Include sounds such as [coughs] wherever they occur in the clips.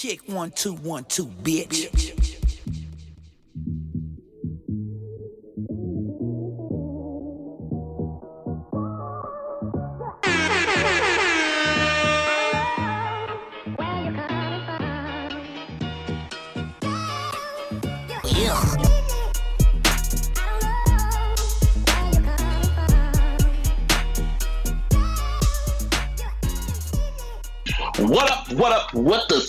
Check one, two, one, two, bitch. Yeah. What up? What up? What the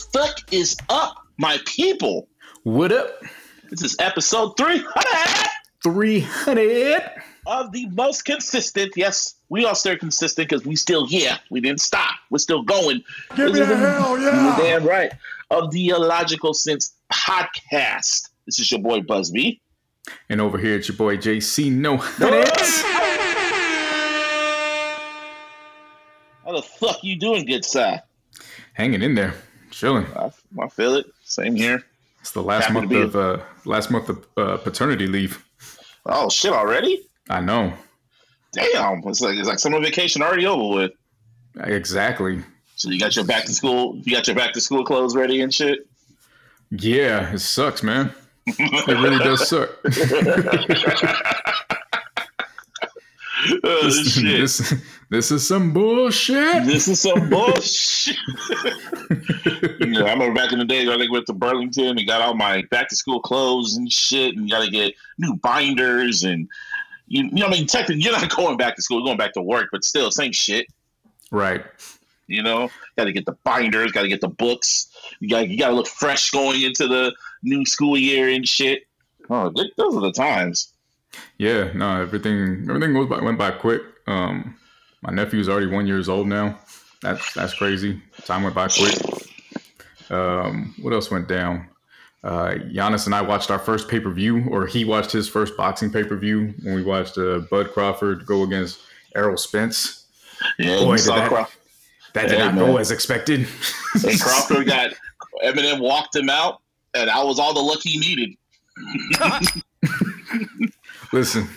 is up, my people? What up? This is episode 300 300. of the most consistent. Yes, we are still consistent because we still here. We didn't stop. We're still going. Give me the is hell, You're damn right. Of the Illogical Sense podcast. This is your boy Busby. And over here, it's your boy JC. No, How the fuck you doing, good sir? hanging in there, chilling. I, I feel it. Same here. It's the last Happy month of uh, last month of uh, paternity leave. Oh shit already? I know Damn. It's like it's like summer vacation already over with. exactly. So you got your back to school you got your back to school clothes ready and shit? Yeah, it sucks, man. It really does suck. [laughs] [laughs] Oh, this, [laughs] shit. this this is some bullshit. This is some bullshit. [laughs] you know, I remember back in the day, I like went to Burlington and got all my back to school clothes and shit, and you got to get new binders and you, you know, I mean, technically, you're not going back to school, you're going back to work, but still, same shit. Right. You know, got to get the binders, got to get the books. You got you got to look fresh going into the new school year and shit. Oh, those are the times. Yeah. No, everything everything goes by, went by quick. Um, my nephew's already one years old now. That's that's crazy. Time went by quick. Um, what else went down? Uh, Giannis and I watched our first pay per view, or he watched his first boxing pay per view when we watched uh, Bud Crawford go against Errol Spence. Yeah, Boy, did that- Crawford. That did not man. go as expected. And [laughs] Crawford got Eminem walked him out, and that was all the luck he needed. [laughs] Listen,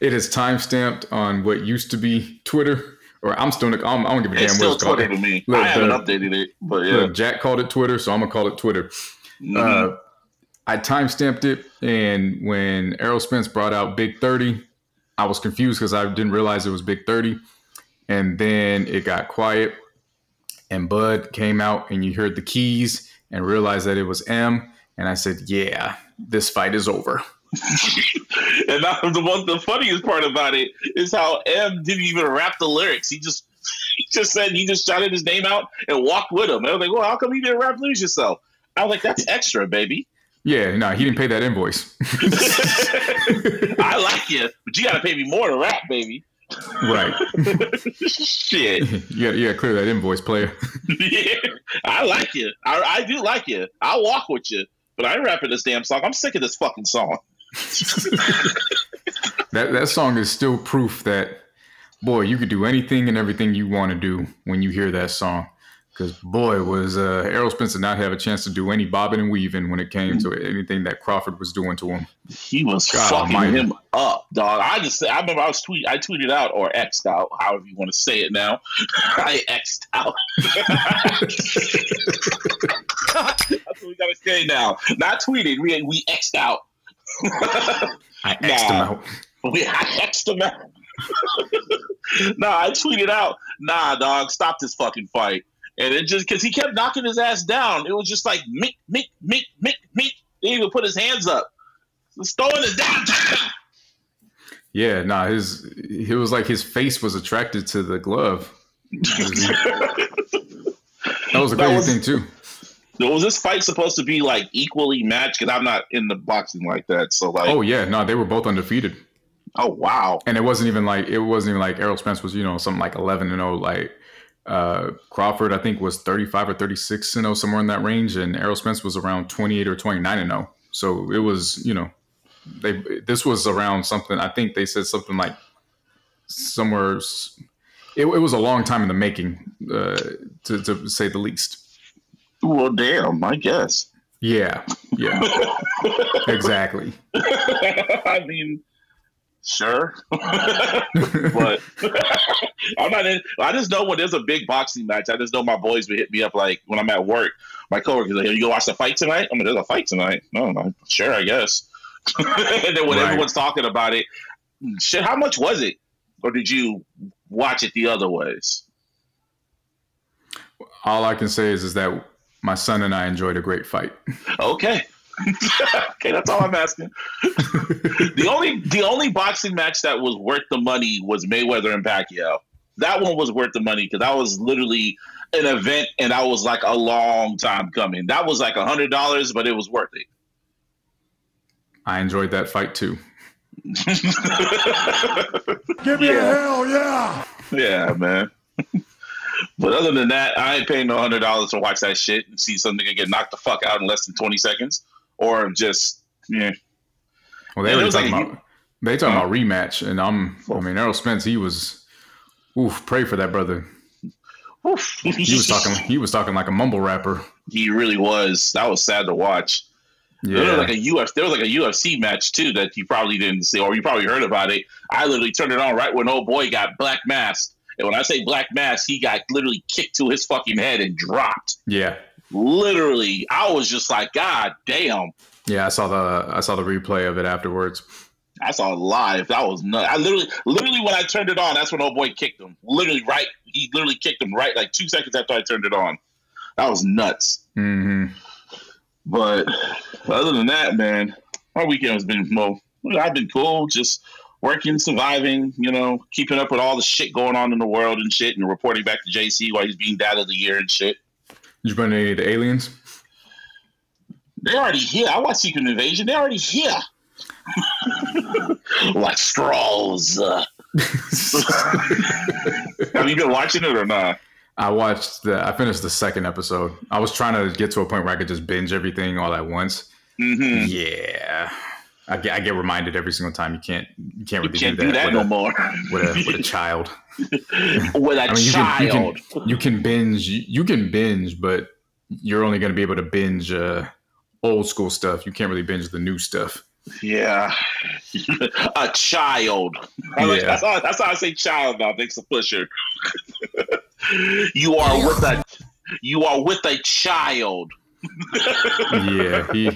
it is time stamped on what used to be Twitter, or I'm still. I'm, I don't give a damn It's what still it's called. Twitter to me. Look, I haven't the- updated it, but yeah. Look, Jack called it Twitter, so I'm gonna call it Twitter. Mhm. Uh, I time stamped it, and when Errol Spence brought out Big Thirty, I was confused because I didn't realize it was Big Thirty, and then it got quiet, and Bud came out, and you heard the keys, and realized that it was M, and I said, "Yeah, this fight is over." [laughs] and now the one, the funniest part about it is how M didn't even rap the lyrics. He just, [laughs] he just said he just shouted his name out and walked with him. And I was like, well, how come you didn't rap lose yourself? I was like, that's extra, baby. Yeah, no, he didn't pay that invoice. [laughs] I like you, but you got to pay me more to rap, baby. right. Shit. you got to clear that invoice, player. yeah, I like you. I, I do like you. I'll walk with you, but I ain't rapping this damn song. I'm sick of this fucking song. That that song is still proof that boy, you could do anything and everything you want to do when you hear that song. Because boy, was uh, Errol Spence did not have a chance to do any bobbing and weaving when it came to anything that Crawford was doing to him. He was God fucking almighty. him up, dog. I just, I remember I was tweet, I tweeted out or xed out, however you want to say it now. [laughs] I xed out. [laughs] That's what we gotta say now. Not tweeted. We we xed out. [laughs] [laughs] I X'd him out. we I xed him out. nah, I tweeted out. Nah, dog, stop this fucking fight. And it just because he kept knocking his ass down, it was just like meek, meek, meek, meek, meek. He even put his hands up. Just throwing his down. Yeah, nah, his it was like his face was attracted to the glove. [laughs] That was a crazy was- thing too. Was this fight supposed to be like equally matched? Because I'm not in the boxing like that. So like, Oh yeah, no, they were both undefeated. Oh wow, and it wasn't even like it wasn't even like Errol Spence was you know something like eleven and zero like uh, Crawford I think was thirty five or thirty six and zero somewhere in that range, and Errol Spence was around twenty eight or twenty nine and zero. So it was you know they this was around something I think they said something like somewhere it, it was a long time in the making uh, to, to say the least. Well, damn, I guess. Yeah, yeah, [laughs] exactly. I mean, Sure, [laughs] but [laughs] I'm not in. I just know when there's a big boxing match, I just know my boys would hit me up like when I'm at work. My coworkers like, "You go watch the fight tonight?" I'm like, "There's a fight tonight." No, no, sure, I guess. and then when Right. everyone's talking about it, shit, how much was it? Or did you watch it the other ways? All I can say is, is that my son and I enjoyed a great fight. Okay. [laughs] okay, that's all I'm asking. [laughs] the only the only boxing match that was worth the money was Mayweather and Pacquiao. That one was worth the money because that was literally an event and that was like a long time coming. That was like a hundred dollars, but it was worth it. I enjoyed that fight too. [laughs] Give me Yeah. a hell yeah! yeah, man. But other than that, I ain't paying no hundred dollars to watch that shit and see some nigga get knocked the fuck out in less than twenty seconds, or just yeah. Well, they Yeah, were talking like about they talking Huh? about rematch, and I'm. I mean, Errol Spence, he was. Oof, pray for that brother. Oof. He was talking. He was talking like a mumble rapper. He really was. That was sad to watch. There was like a UFC. There was like a UFC match too that you probably didn't see, or you probably heard about it. I literally turned it on right when old boy got black masked, and when I say black mass, he got literally kicked to his fucking head and dropped. yeah, Literally, I was just like, God damn! yeah. I saw the I saw the replay of it afterwards. I saw it live. That was nuts. I literally, literally when I turned it on, that's when old boy kicked him. Literally, right. He literally kicked him right like two seconds after I turned it on. That was nuts. hmm But other than that, man, my weekend has been well. I've been cool, just working, surviving. You know, keeping up with all the shit going on in the world and shit, and reporting back to JC while he's being dad of the year and shit. Did you run any of the aliens? They're already here. I watch Secret Invasion. They're already here. [laughs] like straws. [laughs] Have you been watching it or not? I watched the. I finished the second episode. I was trying to get to a point where I could just binge everything all at once. Mm-hmm. Yeah, I get, I get reminded every single time. You can't. You can't You can't do do that, that with, no a, more. with a with a [laughs] child. with a I mean, you child. can, you can you can binge. You, you can binge, but you're only going to be able to binge uh, old school stuff. You can't really binge the new stuff. Yeah, [laughs] a child. [laughs] I like- Yeah. that's, how, that's how I say child now. Thanks to Pusha. you are with a you are with a child. yeah, he.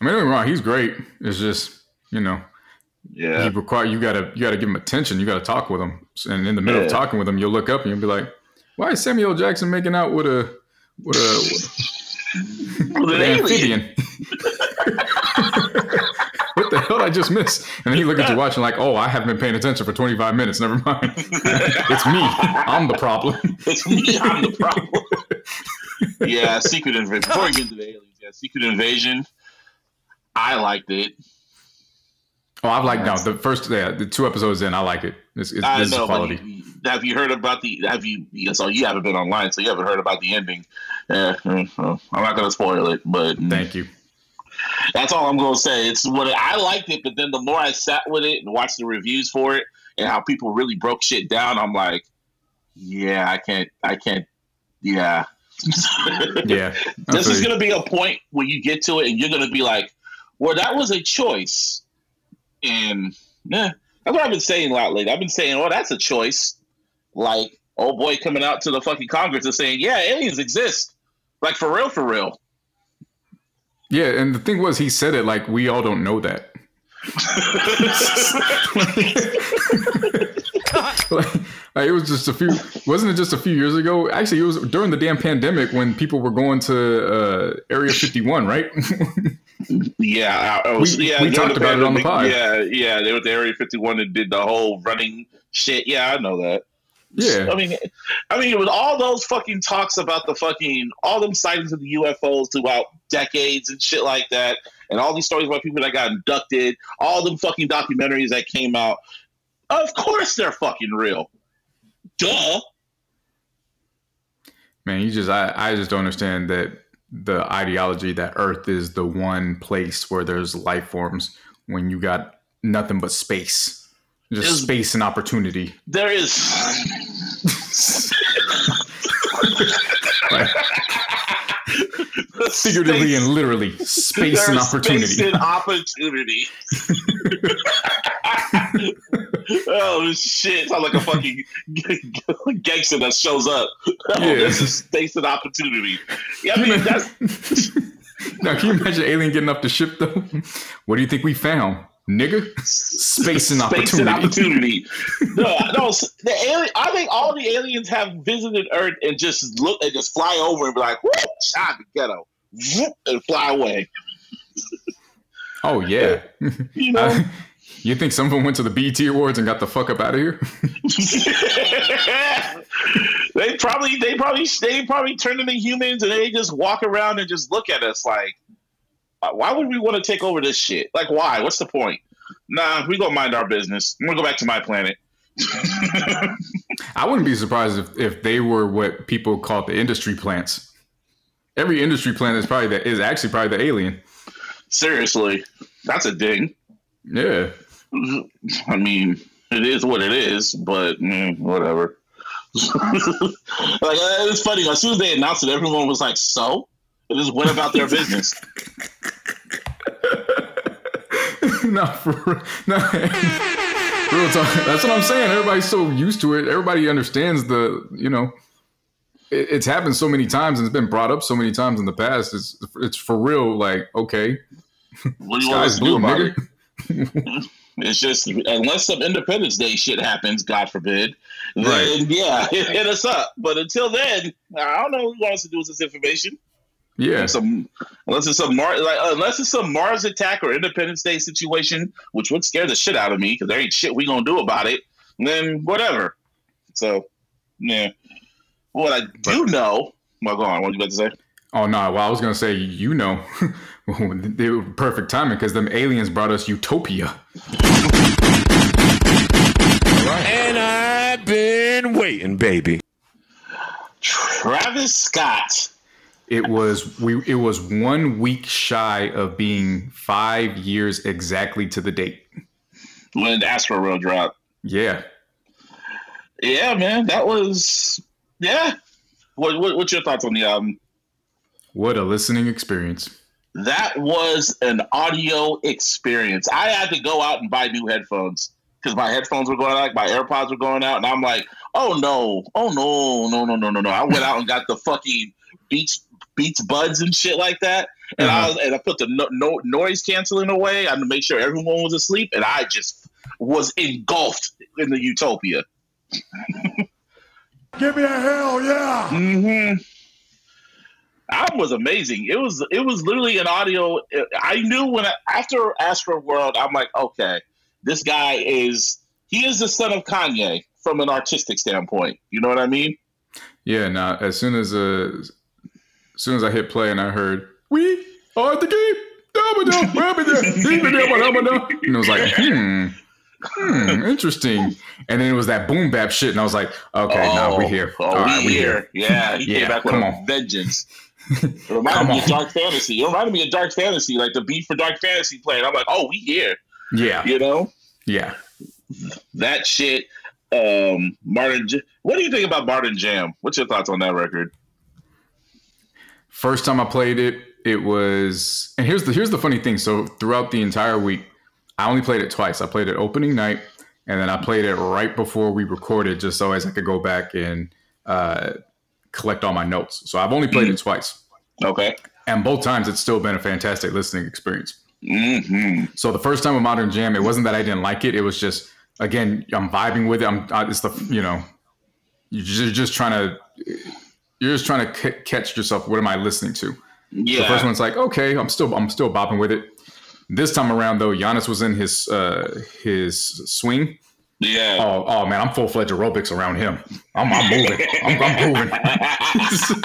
I mean, don't wrong. He's great. It's just you know Yeah, require you gotta you gotta give him attention. You gotta talk with him, and in the middle Yeah. of talking with him, you'll look up and you'll be like, "Why is Samuel Jackson making out with a with a with with an amphibian?" [laughs] what the hell did I just miss? And then he look at your watch and like, "Oh, I haven't been paying attention for 25 minutes. Never mind. [laughs] it's me. I'm the problem." It's me. I'm the problem. [laughs] yeah, Secret Invasion. Before we get into the aliens, yeah, Secret Invasion. I liked it. Oh, I've liked no the first yeah the two episodes in. I like it. It's, it's I this is know, but quality. you- have you heard about the? Have you? So you haven't been online, so you haven't heard about the ending. Yeah, uh, I'm not gonna spoil it, but Thank you. that's all I'm gonna say. It's what I liked it, but then the more I sat with it and watched the reviews for it and how people really broke shit down, I'm like, yeah, I can't, I can't, yeah. [laughs] Yeah, this is going to be a point where you get to it and you're going to be like, well, that was a choice. And yeah, that's what I've been saying a lot lately. I've been saying, oh, that's a choice. Like, old boy coming out to the fucking Congress and saying, yeah, aliens exist. Like, for real, for real. Yeah, and the thing was, he said it like we all don't know that. [laughs] [laughs] like, like, it was just a few. Wasn't it just a few years ago? Actually, it was during the damn pandemic when people were going to uh, Area 51, right? Yeah, I, I was, We- yeah. we talked about it on the pod. Yeah, yeah. They went to Area 51 and did the whole running shit. Yeah, I know that. yeah, I mean, I mean, with all those fucking talks about the fucking all them sightings of the UFOs throughout decades and shit like that, and all these stories about people that got abducted, all them fucking documentaries that came out. Of course, they're fucking real. Duh. man. You just, I, I just don't understand that the ideology that Earth is the one place where there's life forms when you got nothing but space, just Is- space and opportunity. There is. Like, figuratively Space- and literally, space and opportunity. Space and opportunity. Oh shit! Sounds like a fucking [laughs] gangster that shows up. [laughs] Oh, Yeah. this is space and opportunity. Yeah, I mean that's [laughs] Now, can you imagine alien getting off the ship though? What do you think we found, nigga? Space and space and opportunity. opportunity. no, no, the alien. I think all the aliens have visited Earth and just look and just fly over and be like, "Whoop, shot the ghetto," and fly away. Oh yeah. You know. Uh, you think someone went to the BET Awards and got the fuck up out of here? [laughs] they probably they probably they probably turn into humans and they just walk around and just look at us like why would we want to take over this shit like why what's the point nah we gonna mind our business i'm gonna go back to my planet [laughs] I wouldn't be surprised if, if they were what people call the industry plants. Every industry plant is probably that is actually probably the alien. seriously that's a ding Yeah. I mean it is what it is but mm, whatever like uh, it's funny as soon as they announced it everyone was like so it just went about their business [laughs] no, for no. Real talk. That's what I'm saying. Everybody's so used to it. Everybody understands the, you know, it, it's happened so many times and it's been brought up so many times in the past. It's it's for real. Like, okay, what do you want to do blue, about it nigga. [laughs] It's just unless some Independence Day shit happens, God forbid, then Right. yeah, [laughs] hit, hit us up. But until then, I don't know what he wants to do with this information. Yeah. Some unless it's some Mars, like unless it's some Mars attack or Independence Day situation, which would scare the shit out of me because there ain't shit we gonna do about it. Then whatever. So yeah, what I do know. Well, go on. What you about to say? Oh no! Well, I was gonna say, you know, [laughs] [laughs] they were perfect timing because them aliens brought us Utopia. And I've been waiting, baby. Travis Scott. It was we. It was one week shy of being five years exactly to the date. When the Astro World dropped. Yeah. Yeah, man, that was yeah. What, what what's your thoughts on the album? What a listening experience. That was an audio experience. I had to go out and buy new headphones because my headphones were going out, my AirPods were going out, and I'm like, oh no, oh no, no, no, no, no, no. I went out and got the fucking Beats Beats Buds and shit like that, and I Uh-huh. was and I put the no, no, noise canceling away. I had to make sure everyone was asleep, and I just was engulfed in the utopia. Give me a hell yeah. hmm Album was amazing. It was it was literally an audio. I knew when I, after Astro World, I'm like, okay, this guy is he is the son of Kanye from an artistic standpoint. You know what I mean? Yeah. Now, as soon as uh, as soon as I hit play and I heard we are the game. [laughs] And it was like, hmm, hmm, interesting. And then it was that boom bap shit, and I was like, okay, now we're here. Oh, All we right, we here. Yeah, he [laughs] Yeah, came back with come a on. vengeance. It reminded me of. Dark Fantasy. It reminded me of Dark Fantasy, like the beat for Dark Fantasy playing. I'm like, oh, we here. Yeah, You know? yeah. that shit. Um, Modern, J- what do you think about Modern Jam? What's your thoughts on that record? First time I played it, it was, and here's the here's the funny thing. So throughout the entire week, I only played it twice. I played it opening night, and then I played it right before we recorded, just so as I could go back and uh, collect all my notes. So I've only played it twice, Okay. and both times it's still been a fantastic listening experience. hmm So the first time with Modern Jam, it wasn't that I didn't like it. It was just again, I'm vibing with it. I'm I, it's the you know, you're just, you're just trying to you're just trying to c- catch yourself. What am I listening to? Yeah. The first one's like, okay, I'm still I'm still bopping with it. This time around though, Giannis was in his uh his swing. Yeah. Oh, oh man, I'm full fledged aerobics around him. I'm, I'm moving. I'm, I'm moving.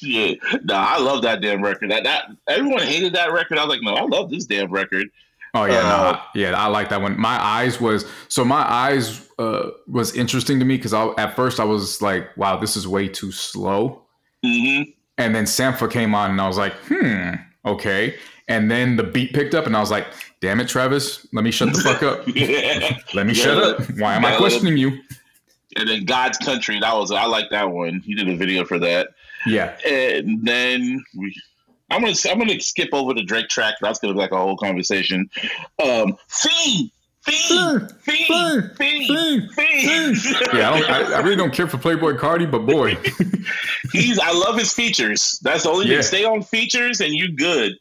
Yeah. No, I love that damn record. That that everyone hated that record. I was like, no, I love this damn record. Oh yeah, no, Uh, I- yeah, I like that one. My eyes was so my eyes uh, was interesting to me because I at first I was like, wow, this is way too slow, Mm-hmm. and then Sampha came on and I was like, hmm, okay, and then the beat picked up and I was like, damn it, Travis, let me shut the fuck up, [laughs] let me Yeah, shut up. Why am I yeah, let questioning you? And then God's Country, that was I like that one. He did a video for that. Yeah, And then we I'm gonna I'm gonna skip over the Drake track. That's gonna be like a whole conversation. Um, Fiend, Fiend, Fiend, Fiend, Fiend. Yeah, I, don't, I, I really don't care for Playboi Carti, but boy, [laughs] He's I love his features. That's the only Yeah. thing. Stay on features and you good.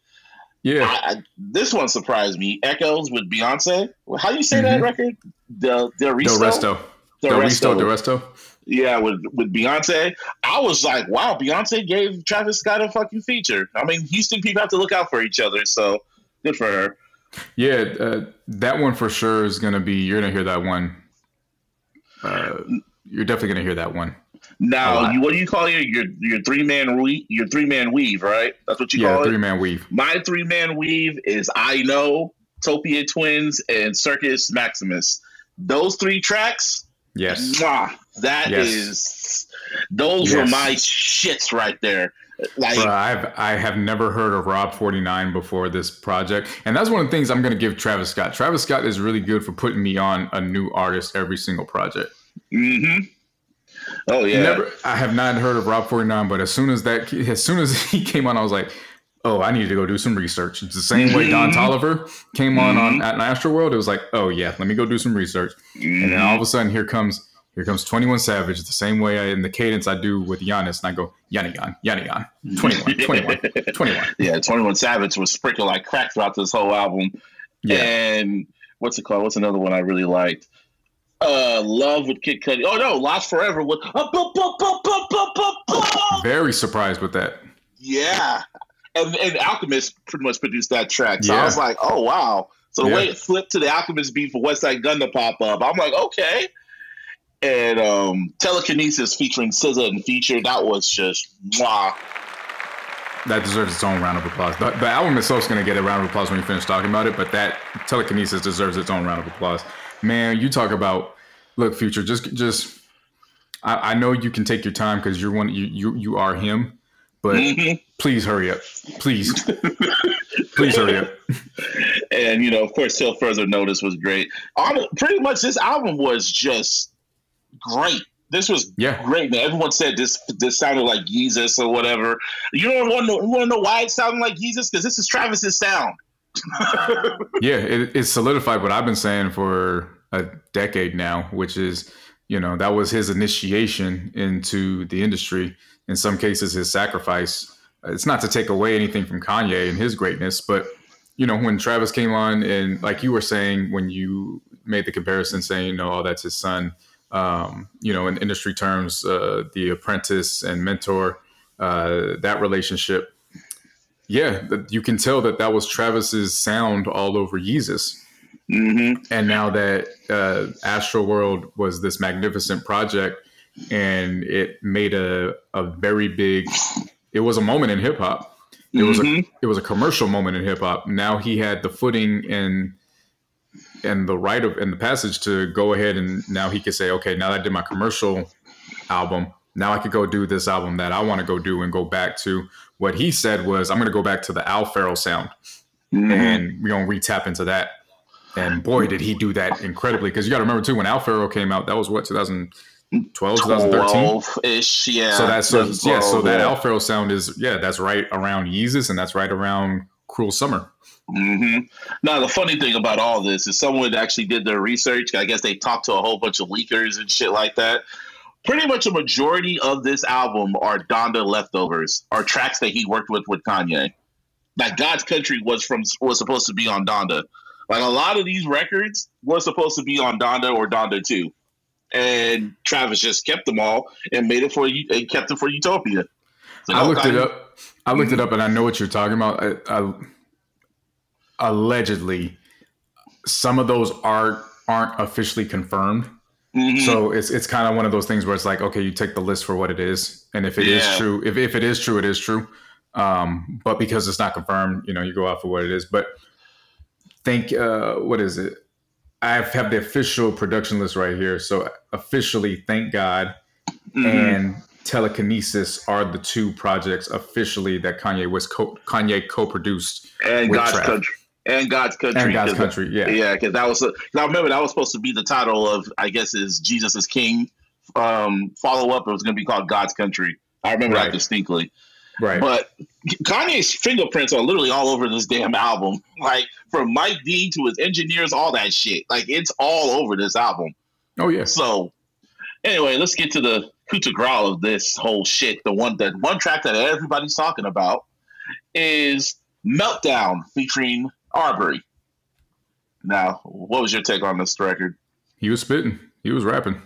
Yeah, I, this one surprised me. Echoes with Beyonce. How do you say that Mhm. record? The the Del Resto, Del Resto, Del Resto. Yeah, with with Beyonce, I was like, wow, Beyonce gave Travis Scott a fucking feature. I mean, Houston people have to look out for each other, so good for her. Yeah, uh, that one for sure is gonna be. You're gonna hear that one. Uh, you're definitely gonna hear that one. Now, you, what do you call your your your three man weave? Your three man weave, right? That's what you call it. Yeah, three man weave. My three man weave is I know, Topia Twins, and Circus Maximus. Those three tracks, Yes. mwah, that Yes. is, those Yes. my shits right there. Like, Bruh, I've I have never heard of Rob 49 before this project, and that's one of the things I'm gonna give Travis Scott. Travis Scott is really good for putting me on a new artist every single project. hmm oh yeah, Never, I have not heard of Rob 49, but as soon as that, as soon as [laughs] he came on, I was like, oh, I need to go do some research. It's the same way Don Mhm. Toliver came on on Mhm. at Astro World. It was like, oh yeah, let me go do some research, and then all of a sudden here comes. Here comes 21 Savage, the same way I, in the cadence I do with Giannis. And I go, Yannigan, Yannigan, 21, [laughs] 21, 21. yeah. Twenty One Savage was sprinkled like crack throughout this whole album. Yeah. And what's it called? What's another one I really liked? Uh, Love with Kid Cudi. Oh no, Lost Forever with. Uh, Very surprised with that. Yeah, and and Alchemist pretty much produced that track. So I was like, oh wow. So the Yeah. way it flipped to the Alchemist beat for Westside Gunn to pop up, I'm like, okay. And um, Telekinesis featuring SZA and Future, that was just wow. That deserves its own round of applause. The, the album itself is going to get a round of applause when you finish talking about it, but that telekinesis deserves its own round of applause. Man, you talk about look, future. Just, just. I, I know you can take your time because you're one. You, you, you are him, but Mhm. please hurry up. Please, please hurry up. [laughs] And you know, of course, Till Further Notice was great. On pretty much, this album was just great. This was Yeah. great, man. Everyone said this this sounded like Yeezus or whatever. You don't want to know, you want to know why it sounded like Yeezus? Because this is Travis's sound. [laughs] Yeah, it, it solidified what I've been saying for a decade now, which is, you know, that was his initiation into the industry. In some cases, his sacrifice. It's not to take away anything from Kanye and his greatness, but you know, when Travis came on and like you were saying when you made the comparison, saying, "No, oh, that's his son." Um, you know, in industry terms, uh, the apprentice and mentor, uh, that relationship yeah, you can tell that that was Travis's sound all over Yeezus. hmm And now that uh, Astro World was this magnificent project, and it made a a very big. It was a moment in hip hop. It was a Mhm. it was a commercial moment in hip hop. Now he had the footing and and the right of and the passage to go ahead and now he could say, okay, now that I did my commercial album, now I could go do this album that I want to go do and go back to what he said was, I'm going to go back to the Owl Pharaoh sound Mhm. and we're going to re-tap into that. And boy, did he do that incredibly. Because you got to remember too, when Owl Pharaoh came out, that was what 2012, 2013. 12-ish, yeah. So that's so, yeah. So that. Owl Pharaoh sound is yeah, that's right around Yeezus and that's right around Cruel Summer. hmm Now, the funny thing about all this is someone actually did their research. I guess they talked to a whole bunch of leakers and shit like that. Pretty much a majority of this album are Donda leftovers, are tracks that he worked with with Kanye. Like God's Country was from was supposed to be on Donda. Like a lot of these records were supposed to be on Donda or Donda Two, and Travis just kept them all and made it for you. And kept it for Utopia. So I looked okay. it up. I looked it up, and I know what you're talking about. I, I, allegedly, some of those are aren't officially confirmed. Mhm. So it's it's kind of one of those things where it's like, okay, you take the list for what it is, and if it is Yeah. true, if, if it is true, it is true. Um, but because it's not confirmed, you know, you go out for what it is. But think, uh, what is it? I have the official production list right here. So officially, thank God Mhm. and Telekinesis are the two projects officially that Kanye was co- Kanye co-produced and with God's Trav. country and God's country and God's Country. Yeah, Yeah, because that was. I remember that was supposed to be the title of, I guess, is Jesus is King. Um, follow up. It was going to be called God's Country. I remember Right. that distinctly. Right. But Kanye's fingerprints are literally all over this damn album. [laughs] Like from Mike D to his engineers, all that shit. Like it's all over this album. oh yeah. So anyway, let's get to the coup de grace of this whole shit. The one that one track that everybody's talking about is Meltdown featuring Aubrey. Now, what was your take on this record? He was spitting. He was rapping.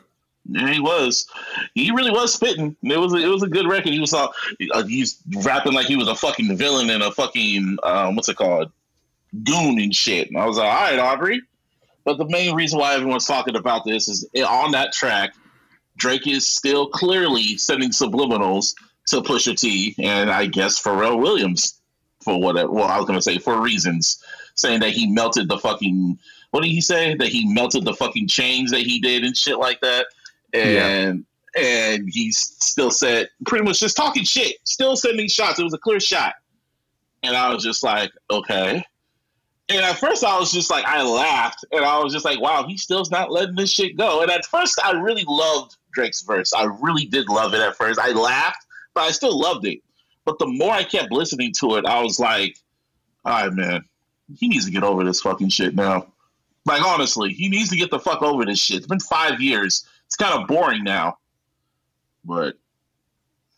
Yeah, he was. He really was spitting. It was a, it was a good record. He was uh, he's rapping like he was a fucking villain in a fucking um, what's it called, goon and shit. And I was like, all right, Aubrey. But the main reason why everyone's talking about this is eh, on that track, Drake is still clearly sending subliminals to Pusha T and I guess Pharrell Williams for whatever. Well, I was gonna say for reasons, saying that he melted the fucking. What did he say? That he melted the fucking chains that he did and shit like that. And and he still said pretty much just talking shit, still sending shots. It was a clear shot, and I was just like, okay. And at first, I was just like, I laughed, and I was just like, wow, he still's not letting this shit go. And at first, I really loved Drake's verse. I really did love it at first. I laughed, but I still loved it. But the more I kept listening to it, I was like, all right, man, he needs to get over this fucking shit now. Like, honestly, he needs to get the fuck over this shit. It's been five years. It's kind of boring now. But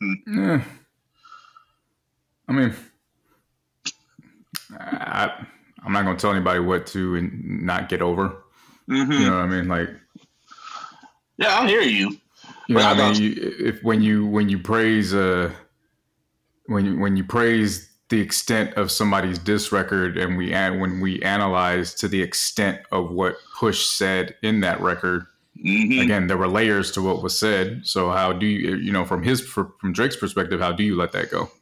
Yeah. I mean, I, I'm not gonna tell anybody what to and not get over. mhm. You know what I mean? Like, yeah, I hear you. you know, But I mean, you, if when you when you praise uh when you when you praise the extent of somebody's diss record, and we an- when we analyze to the extent of what Push said in that record, Mhm. again, there were layers to what was said. So how do you, you know, from his from Drake's perspective, how do you let that go? [laughs]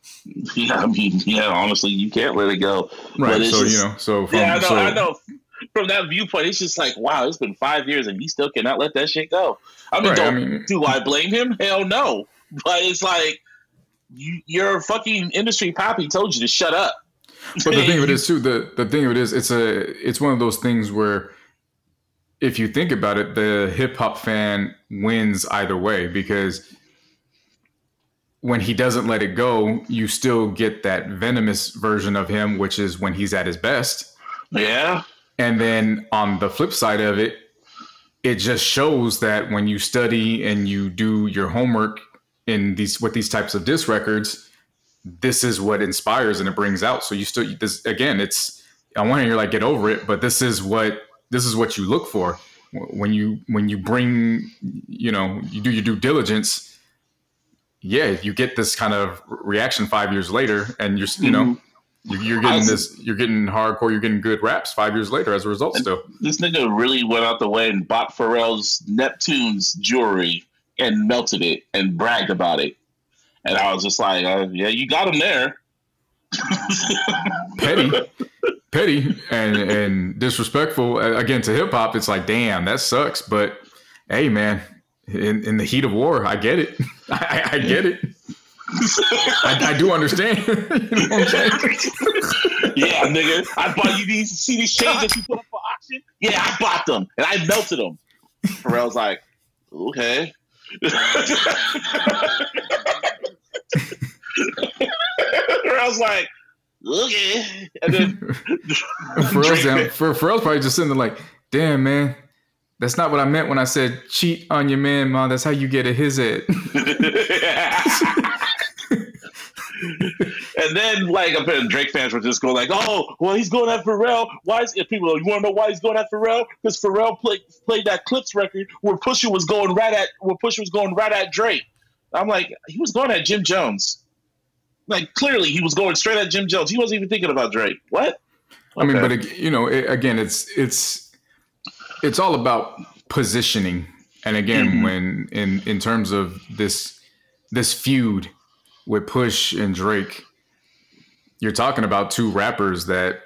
Yeah, I mean, yeah, honestly, you can't let it go. Right. So just- you know, so from yeah, I know, so, I know. From that viewpoint, it's just like, wow, it's been five years and he still cannot let that shit go. I mean, Right, I don't, mean- do I blame him? Hell no. But it's like, you, your fucking industry poppy told you to shut up. But the thing of it is too, the the thing of it is, it's a it's one of those things where if you think about it, the hip hop fan wins either way because when he doesn't let it go, you still get that venomous version of him, which is when he's at his best. yeah, And then on the flip side of it, it just shows that when you study and you do your homework in these with these types of disc records, this is what inspires and it brings out. So you still this again, it's on one hand you're like get over it, but this is what this is what you look for when you when you bring you know you do your due diligence. Yeah, you get this kind of reaction five years later, and you're you know mm-hmm. you're, you're getting this you're getting hardcore, you're getting good raps five years later as a result. Still, this nigga really went out the way and bought Pharrell's Neptune's jewelry and melted it and bragged about it. And I was just like, uh, yeah, you got him there. [laughs] petty, petty, and and disrespectful again to hip hop. It's like, damn, that sucks. But hey, man, in, in the heat of war, I get it. [laughs] I, I get it. I, I do understand. [laughs] you know yeah, nigga. I bought you these see these chains that you put up for auction? Yeah, I bought them and I melted them. Pharrell's like, okay. Pharrell's like, okay. And then [laughs] Pharrell's, down, Pharrell's probably just sitting there like, damn, man. That's not what I meant when I said cheat on your man, man. That's how you get a his head. [laughs] and then like up in Drake fans were just going like, oh, well he's going at Pharrell. Why is if people you want to know why he's going at Pharrell? Because Pharrell played played that Clipse record where Pusha was going right at where Pusha was going right at Drake. I'm like, he was going at Jim Jones. Like clearly he was going straight at Jim Jones. He wasn't even thinking about Drake. What? I mean, but you know, it, again, it's it's it's all about positioning. And again, Mhm. when in in terms of this this feud with Push and Drake, you're talking about two rappers that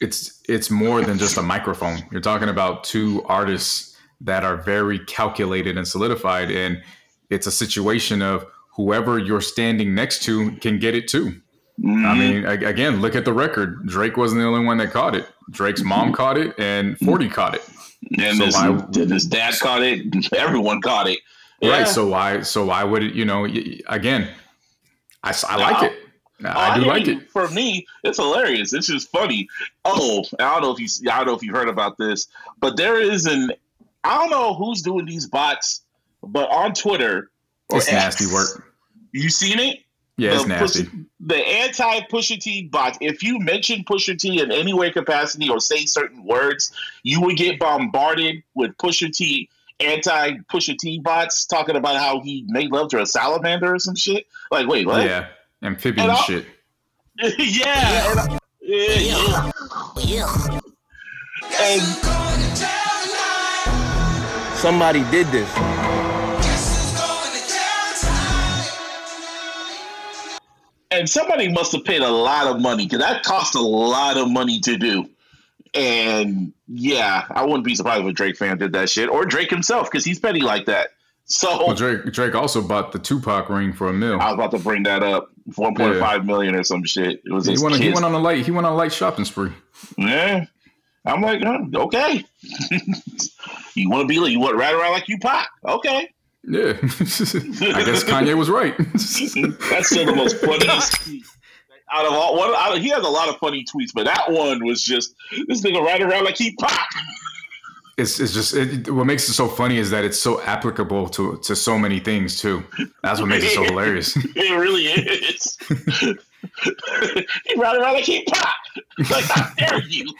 it's it's more than just a [laughs] microphone. You're talking about two artists that are very calculated and solidified, and it's a situation of whoever you're standing next to can get it too. I Mhm. mean, again, look at the record. Drake wasn't the only one that caught it. Drake's mom caught it, and Forty caught it. and so his, why- his dad caught it. [laughs] Everyone caught it. Yeah. Right. So why? So why would it? You know, again, I, I like it. Oh, I do like it. For me, it's hilarious. It's just funny. Oh, I don't know if you I don't know if you've heard about this, but there is an I don't know who's doing these bots, but on Twitter or It's nasty work. You seen it? Yeah, it's nasty. Pusha- the anti Pusha T bots. If you mention Pusha T in any way capacity or say certain words, you would get bombarded with Pusha T anti Pusha T bots talking about how he made love to a salamander or some shit. Like, wait, what? Yeah, amphibian And shit. [laughs] yeah. and I- yeah, yeah. Yeah. And Somebody did this. and somebody must have paid a lot of money because that cost a lot of money to do. And yeah, I wouldn't be surprised if a Drake fan did that shit or Drake himself because he's petty like that. So Well, Drake Drake also bought the Tupac ring for a mil. I was about to bring that up. One point five million or some shit. It was He his went, he went on a light. He went on a light shopping spree. yeah. I'm like, huh, okay. [laughs] you want to be like you want to ride around like you pop? Okay. Yeah, [laughs] I guess Kanye was right. [laughs] That's still the most funniest tweet out of all. One, out of, he has a lot of funny tweets, but that one was just this nigga riding around like he pop. it's it's just it, what makes it so funny is that it's so applicable to to so many things too. That's what makes it so [laughs] hilarious. It really is. he riding around like he pop. Like how dare you?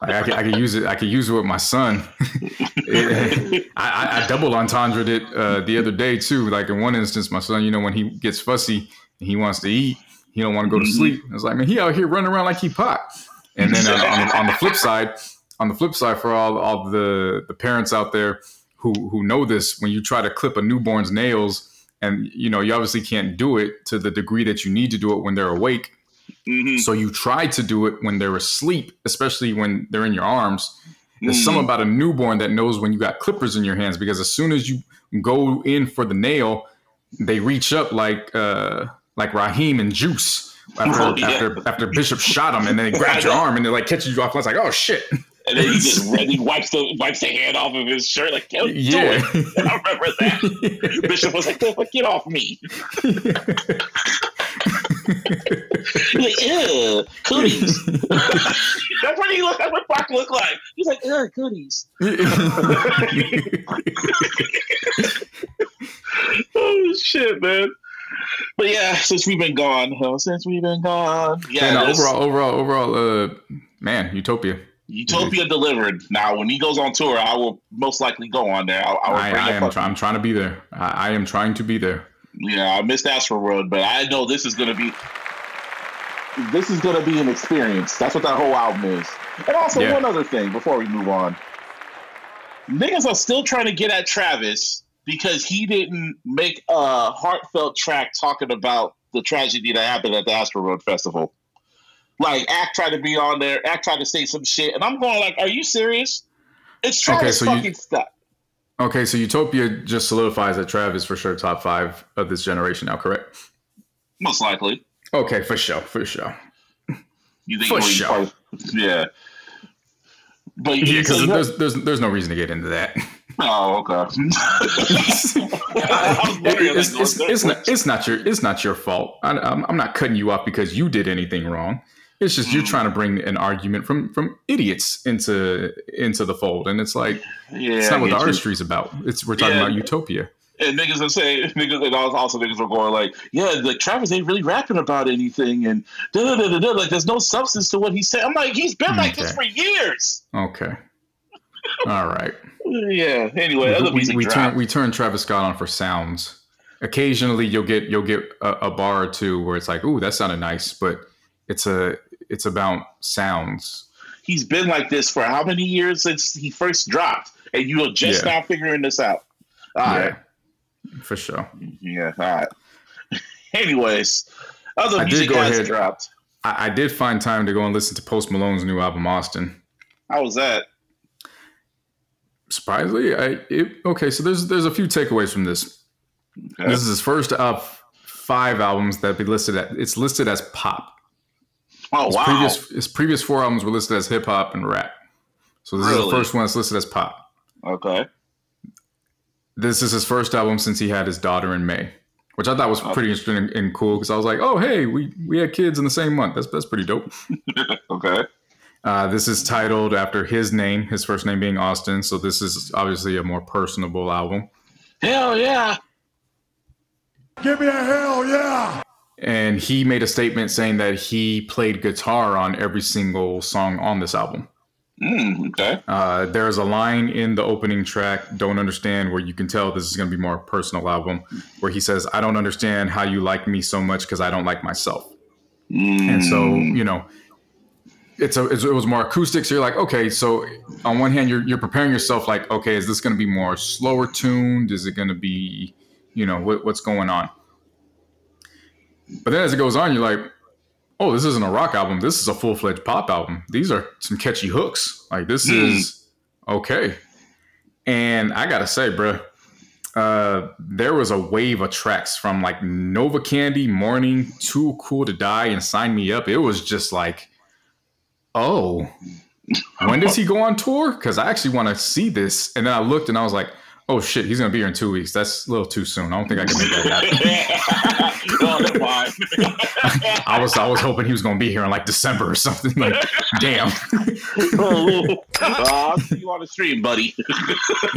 I, could, I could use it. I could use it with my son. It- [laughs] I, I, I double entendre it uh, the other day too. Like in one instance, my son, you know, when he gets fussy he wants to eat, he don't want to go to Mhm. sleep. I was like, man, he out here running around like he pot. And then uh, on, the, on the flip side, on the flip side, for all all the the parents out there who who know this, when you try to clip a newborn's nails, and you know, you obviously can't do it to the degree that you need to do it when they're awake. Mhm. So you try to do it when they're asleep, especially when they're in your arms. There's Mhm. something about a newborn that knows when you got clippers in your hands because as soon as you go in for the nail, they reach up like uh like Raheem and Juice after Oh, yeah. after after Bishop shot him and then they [laughs] grab your arm and they're like catching you off. I was like, oh shit. And then he just [laughs] he wipes the wipes the hand off of his shirt like, "Yo, Yeah. do it." I remember that. [laughs] Bishop was like, "Fuck, get off me!" Like, "Ew, cooties." That's what he looked. That's what Brock looked like. He's like, "Ugh, cooties." oh shit, man. But yeah, since we've been gone, uh, since we've been gone, yeah, Yeah, no, overall, overall, overall, uh, man, Utopia. Utopia delivered. Now, when he goes on tour, I will most likely go on there. I, I I, I am. Try, I'm trying to be there. I, I am trying to be there. Yeah, I missed Astro World, but I know this is gonna be this is gonna be an experience. That's what that whole album is. And also Yeah. one other thing before we move on. Niggas are still trying to get at Travis because he didn't make a heartfelt track talking about the tragedy that happened at the Astro World Festival. Like Act tried to be on there, Act tried to say some shit, and I'm going like, are you serious? It's Travis so you- fucking stuff. Okay, so Utopia just solidifies that Travis for sure top five of this generation now, correct? Most likely. Okay, for sure, for sure. [laughs] You think For sure. of- yeah. But Yeah, you because so- there's, there's there's no reason to get into that. [laughs] Oh, okay. [laughs] I was wondering, it's, it's, it's not it's not your it's not your fault. I, I'm, I'm not cutting you off because you did anything wrong. It's just you're Mm. trying to bring an argument from from idiots into into the fold, and it's like yeah, it's not what the get you. artistry's about. It's we're talking Yeah. about utopia. And niggas are saying, [laughs] niggas, and also also niggas are going like, yeah, like Travis ain't really rapping about anything, and da da da da da. Like, there's no substance to what he's saying. I'm like, he's been like this for years. Okay, all right. Yeah. Anyway, other we, music we turn we turn Travis Scott on for sounds. Occasionally, you'll get you'll get a, a bar or two where it's like, "Ooh, that sounded nice," but it's a it's about sounds. he's been like this for how many years since he first dropped, and you are just Yeah. now figuring this out. All yeah, right. for sure. Yeah. All right. [laughs] Anyways, other I did music go has ahead- dropped. I, I did find time to go and listen to Post Malone's new album, Austin. How was that? Surprisingly, I it, okay. So there's there's a few takeaways from this. Okay. This is his first of five albums that be listed at. It's listed as pop. Oh His wow. previous his previous four albums were listed as hip hop and rap. So this is the first one that's listed as pop. okay. This is his first album since he had his daughter in May, which I thought was oh. pretty interesting and, and cool because I was like, oh hey, we we had kids in the same month. That's that's pretty dope. [laughs] Okay. Uh, this is titled after his name, his first name being Austin. So this is obviously a more personable album. Hell yeah. Give me a hell yeah. And he made a statement saying that he played guitar on every single song on this album. Mm, okay. Uh, there's a line in the opening track, Don't Understand, where you can tell this is going to be more personal album, where he says, I don't understand how you like me so much because I don't like myself. And so, you know, it's a it's, it was more acoustic. So you're like, okay, so on one hand, you're you're preparing yourself like, okay, is this going to be more slower tuned? Is it going to be, you know, what, what's going on? But then as it goes on, you're like, oh, this isn't a rock album. This is a full fledged pop album. These are some catchy hooks. Like this is okay. And I gotta say, bruh, uh, there was a wave of tracks from like Nova Candy, Mourning, Too Cool to Die, and Sign Me Up. It was just like, oh, when does he go on tour? Because I actually want to see this. And then I looked and I was like, oh shit, he's gonna be here in two weeks. That's a little too soon. I don't think I can make that happen. [laughs] [laughs] I was I was hoping he was gonna be here in like December or something. Like, damn. [laughs] oh, I'll see you on the stream, buddy.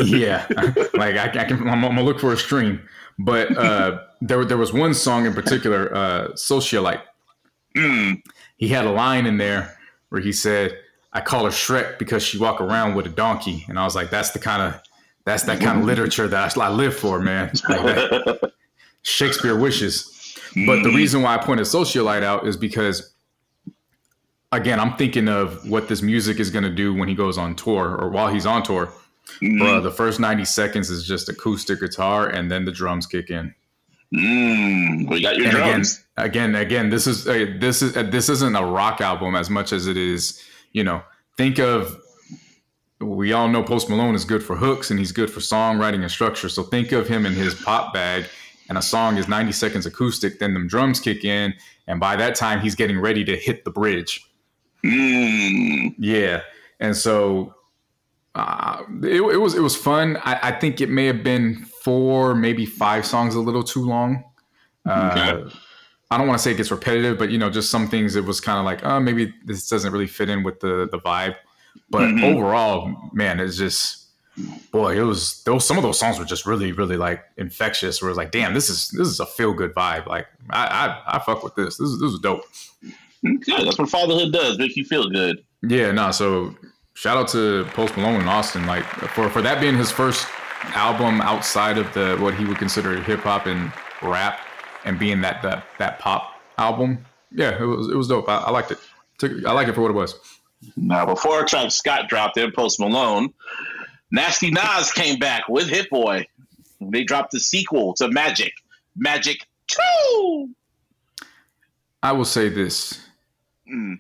yeah, like I, I can. I'm, I'm gonna look for a stream. But uh, there there was one song in particular, uh, Socialite. Mm. He had a line in there where he said, "I call her Shrek because she walk around with a donkey," and I was like, "That's the kind of that's that kind of literature that I, I live for, man." [laughs] Like. Shakespeare wishes. But the mm-hmm. reason why I pointed Socialite out is because, again, I'm thinking of what this music is going to do when he goes on tour or while he's on tour. Mm-hmm. Bruh, the first 90 seconds is just acoustic guitar and then the drums kick in. Mm, we got your And again, drums. again, again, this is uh, this is uh, this isn't a rock album as much as it is, you know, think of we all know Post Malone is good for hooks and he's good for songwriting and structure. So think of him in his pop bag and a song is 90 seconds acoustic, then them drums kick in, and by that time he's getting ready to hit the bridge. Mm, Yeah, and so uh, it, it was it was fun. I, I think it may have been four, maybe five songs a little too long. Uh, Okay. I don't want to say it gets repetitive, but you know, just some things it was kind of like, oh, maybe this doesn't really fit in with the the vibe. But Mhm. overall, man, it's just boy, it was those some of those songs were just really, really like infectious. Where it's like, damn, this is this is a feel good vibe. Like I, I I fuck with this. This is this is dope. good. That's what fatherhood does. Make you feel good. Yeah, no. So shout out to Post Malone and Austin, like for for that being his first album outside of the what he would consider hip hop and rap, and being that that that pop album. Yeah, it was it was dope. I, I liked it. Took, I like it for what it was. Now, before Travis Scott dropped in Post Malone, Nasty Nas came back with Hit Boy. They dropped the sequel to Magic, Magic Two. I will say this. Mm.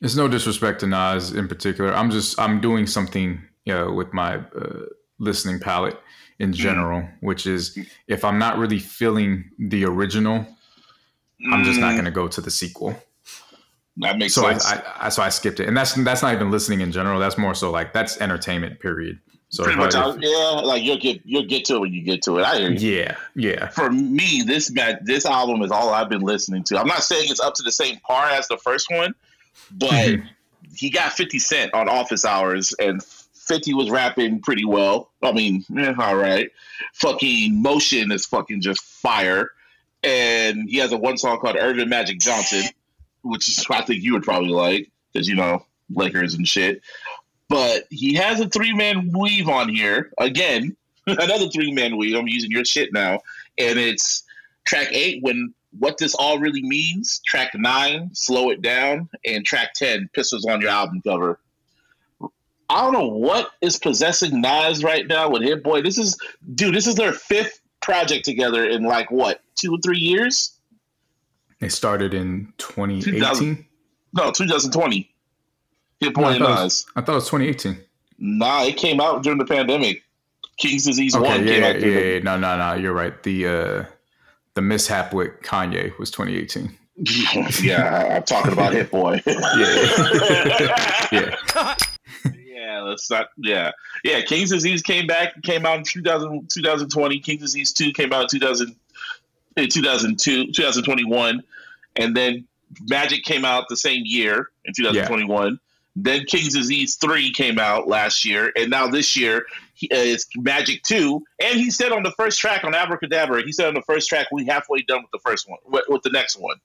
It's no disrespect to Nas in particular. I'm just I'm doing something you know, with my uh, listening palette in general, which is if I'm not really feeling the original, I'm just not Mm, going to go to the sequel. That makes So I, sense. I, I so I skipped it, and that's that's not even listening in general. That's more so like that's entertainment. Period. So Pretty much, I- yeah. Like you'll get you'll get to it when you get to it. I hear you. yeah, yeah, For me, this this album is all I've been listening to. I'm not saying it's up to the same par as the first one, but Mhm. he got 50 Cent on Office Hours, and 50 was rapping pretty well. I mean, eh, all right. Fucking Motion is fucking just fire. And he has a one song called Urban Magic Johnson, which is I think you would probably like because you know Lakers and shit. But he has a three man weave on here again, [laughs] another three man weave. I'm using your shit now, and it's track eight when what this all really means. Track nine, slow it down, and track ten, pistols on your album cover. I don't know what is possessing Nas right now with Hit Boy. This is, dude, this is their fifth project together in like what two or three years? it started in 2018. 2000. No, 2020. Hit Boy No, and Nas. was, I thought it was 2018. Nah, it came out during the pandemic. King's Disease Okay, One yeah, came yeah, out. yeah, yeah. No, no, no. You're right. The uh, the mishap with Kanye was 2018. [laughs] yeah, I'm talking about Hit Boy. [laughs] Yeah. [laughs] Yeah. Yeah, let's not. Yeah, yeah. King's Disease came back, came out in 2000, 2020. King's Disease Two came out in 2000, in 2002, 2021, and then Magic came out the same year in 2021. Then King's Disease 3 came out last year, and now this year he, uh, it's Magic 2. And he said on the first track on Abracadabra, he said on the first track, we halfway done with the first one, with, with the next one.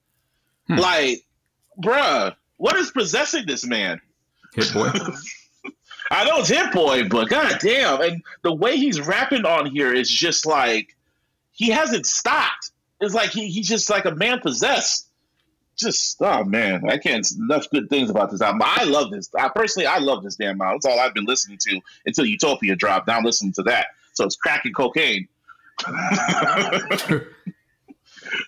Hmm. Like, bruh, what is possessing this man? Hit boy. [laughs] I know it's Hit Boy, but god damn. And the way he's rapping on here is just like he hasn't stopped. It's like he, he's just like a man possessed. Just oh man, I can't enough good things about this album. I love this. I personally I love this damn album. It's all I've been listening to until Utopia dropped. Now I'm listening to that. So it's crack and cocaine. [laughs]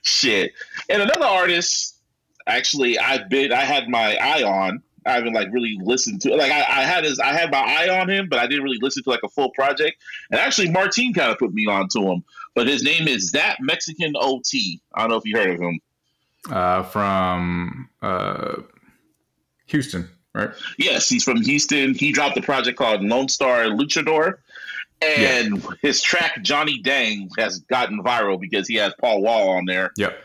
Shit. And another artist, actually, I've been I had my eye on. I haven't like really listened to like I, I had his I had my eye on him, but I didn't really listen to like a full project. And actually Martine kind of put me on to him. But his name is that Mexican OT. I don't know if you heard of him. Uh, from uh, Houston, right? Yes, he's from Houston. He dropped a project called Lone Star Luchador. And his track Johnny Dang has gotten viral because he has Paul Wall on there. Yep.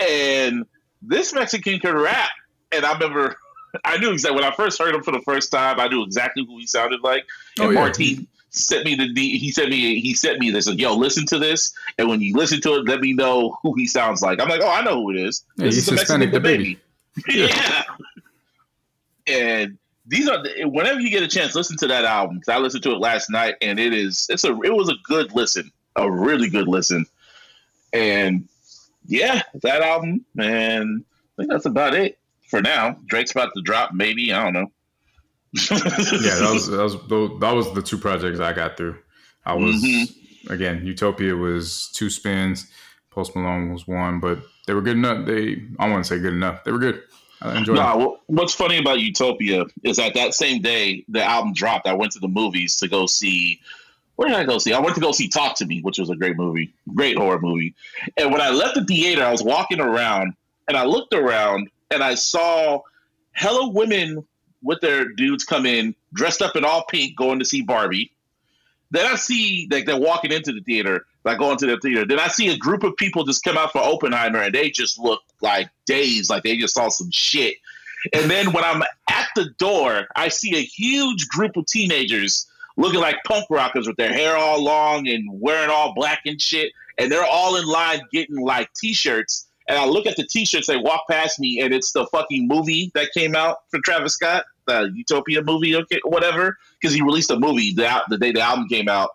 And this Mexican can rap. And I remember [laughs] I knew exactly when I first heard him for the first time, I knew exactly who he sounded like. And Oh, yeah. Martin sent me the he sent me he sent me this like, yo, listen to this. And when you listen to it, let me know who he sounds like. I'm like, oh, I know who it is. Yeah, this he's is the Mexican DaBaby. baby. [laughs] yeah. And these are the- whenever you get a chance, listen to that album. 'cause I listened to it last night, and it is it's a it was a good listen, a really good listen. And yeah, that album, and I think that's about it for now. Drake's about to drop, maybe I don't know. Yeah, that was that was that was the two projects I got through. I was Mhm. again Utopia was two spins, Post Malone was one, but they were good enough. They I want to say good enough. They were good. I enjoyed. Nah, wh- what's funny about Utopia is that that same day the album dropped, I went to the movies to go see. Where did I go see? I went to go see Talk to Me, which was a great movie, great horror movie. And when I left the theater, I was walking around and I looked around and I saw hella women with their dudes come in dressed up in all pink going to see Barbie. Then I see like they're walking into the theater, like going to the theater. Then I see a group of people just come out for Oppenheimer, and they just look like dazed, like they just saw some shit. And then when I'm at the door, I see a huge group of teenagers looking like punk rockers with their hair all long and wearing all black and shit, and they're all in line getting like T-shirts. And I look at the T-shirts, they walk past me, and it's the fucking movie that came out for Travis Scott, the Utopia movie, okay, whatever, because he released a movie the, the day the album came out.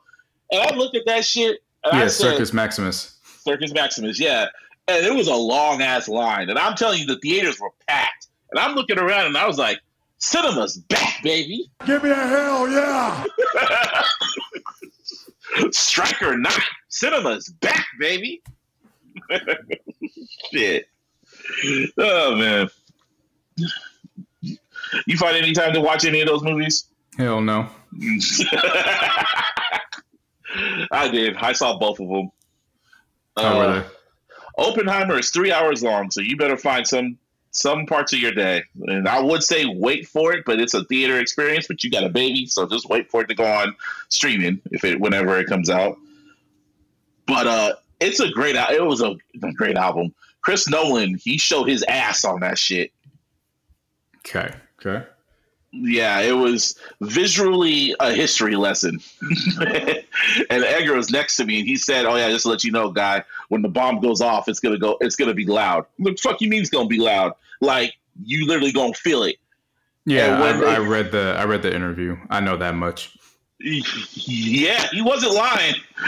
And I looked at that shit, and I yeah, said, Circus Maximus. Circus Maximus, yeah. And it was a long ass line. And I'm telling you, the theaters were packed. And I'm looking around and I was like, cinema's back, baby. Give me a hell yeah! [laughs] Strike or not, cinema's back, baby. [laughs] Shit. Oh, man. You find any time to watch any of those movies? Hell no. [laughs] I did. I saw both of them. How were Uh, they? Oppenheimer is three hours long, so you better find some some parts of your day. And I would say wait for it, but it's a theater experience. But you got a baby, so just wait for it to go on streaming if it whenever it comes out. But uh, it's a great. It was a, a great album. Chris Nolan, he showed his ass on that shit. Okay. Okay. Yeah, it was visually a history lesson. [laughs] and Edgar was next to me, and he said, "Oh yeah, just to let you know, guy, when the bomb goes off, it's gonna go. It's gonna be loud. What the fuck you mean it's gonna be loud? Like you literally gonna feel it. Yeah, when I, they- I read the I read the interview. I know that much. Yeah, he wasn't lying. [laughs]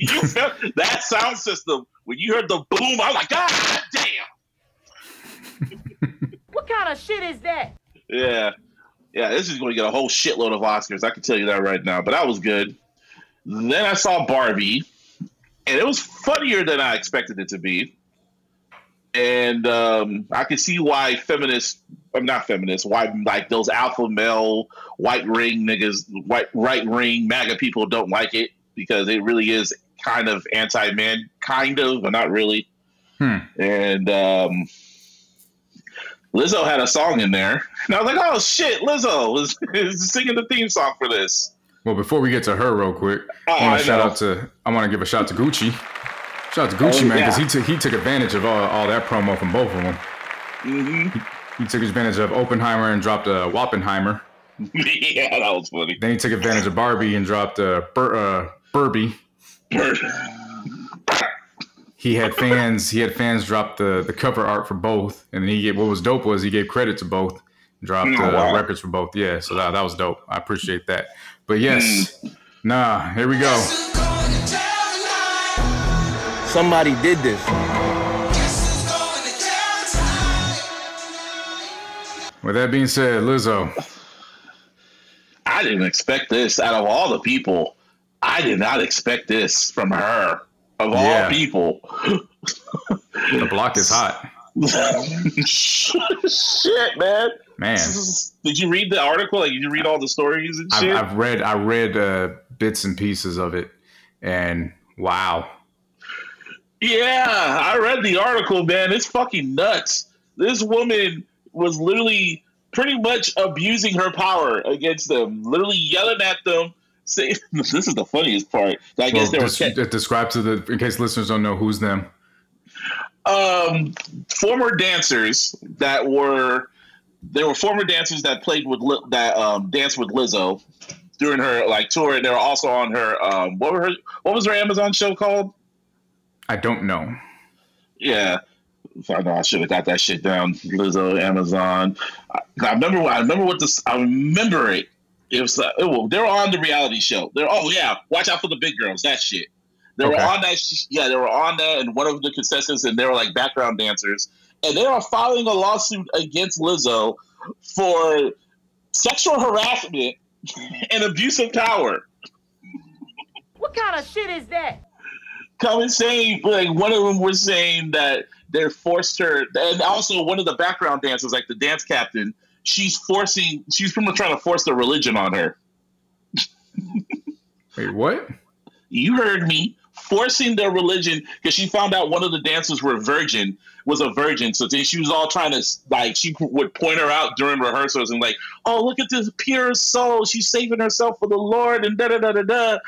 you felt that sound system when you heard the boom. I was like, God damn. [laughs] What kind of shit is that? Yeah. Yeah, this is going to get a whole shitload of Oscars. I can tell you that right now. But that was good. Then I saw Barbie, and it was funnier than I expected it to be. And um, I can see why feminists, I'm not feminist, why like those alpha male white ring niggas, white right ring MAGA people don't like it because it really is kind of anti man, kind of, but not really. Hmm. And um, Lizzo had a song in there, and I was like, "Oh shit, Lizzo is, is singing the theme song for this." Well, before we get to her, real quick, Oh, I want to shout know. out to I want to give a shout to Gucci. Shout out to Gucci Oh, man because yeah. he took he took advantage of all, all that promo from both of them. Mm-hmm. He took advantage of Oppenheimer and dropped a Wappenheimer. [laughs] yeah, that was funny. Then he took advantage of Barbie and dropped a Bur- uh, Burby. He had fans. He had fans drop the, the cover art for both, and then he gave, what was dope was he gave credit to both, dropped Oh, uh, wow. records for both. Yeah, so that, that was dope. I appreciate that. But yes, nah, here we go. Somebody did this. With that being said, Lizzo, I didn't expect this out of all the people. I did not expect this from her. Of Yeah. all people. the block is hot, [laughs] Shit, man. man. Did you read the article? Like, did you read all the stories and I've, shit? I've read I read uh, bits and pieces of it, and wow, yeah, I read the article, man. It's fucking nuts. This woman was literally pretty much abusing her power against them, literally yelling at them. Say, [laughs] this is the funniest part. I guess well, they were des- to the in case listeners don't know who's them. um, former dancers that were there were former dancers that played with that um, danced with Lizzo during her like tour, and they were also on her um, what were her what was her Amazon show called? I don't know. Yeah, I know I should have got that shit down. Lizzo, Amazon. I, I remember. I remember what this. I remember it. It was. Uh, it was they were on the reality show. They're. Oh yeah, watch out for the big girls. That shit. They were on that. Sh- yeah, they were on that, and one of the contestants, and they were like background dancers, and they are filing a lawsuit against Lizzo for sexual harassment [laughs] and abuse of power. What kind of shit is that? coming saying like one of them was saying that they forced her and also one of the background dancers like the dance captain she's forcing she's pretty much trying to force the religion on her. [laughs] Wait, what? you heard me. Forcing their religion because she found out one of the dancers were virgin was a virgin. So then she was all trying to like she would point her out during rehearsals and like oh look at this pure soul. She's saving herself for the lord and da da da da da.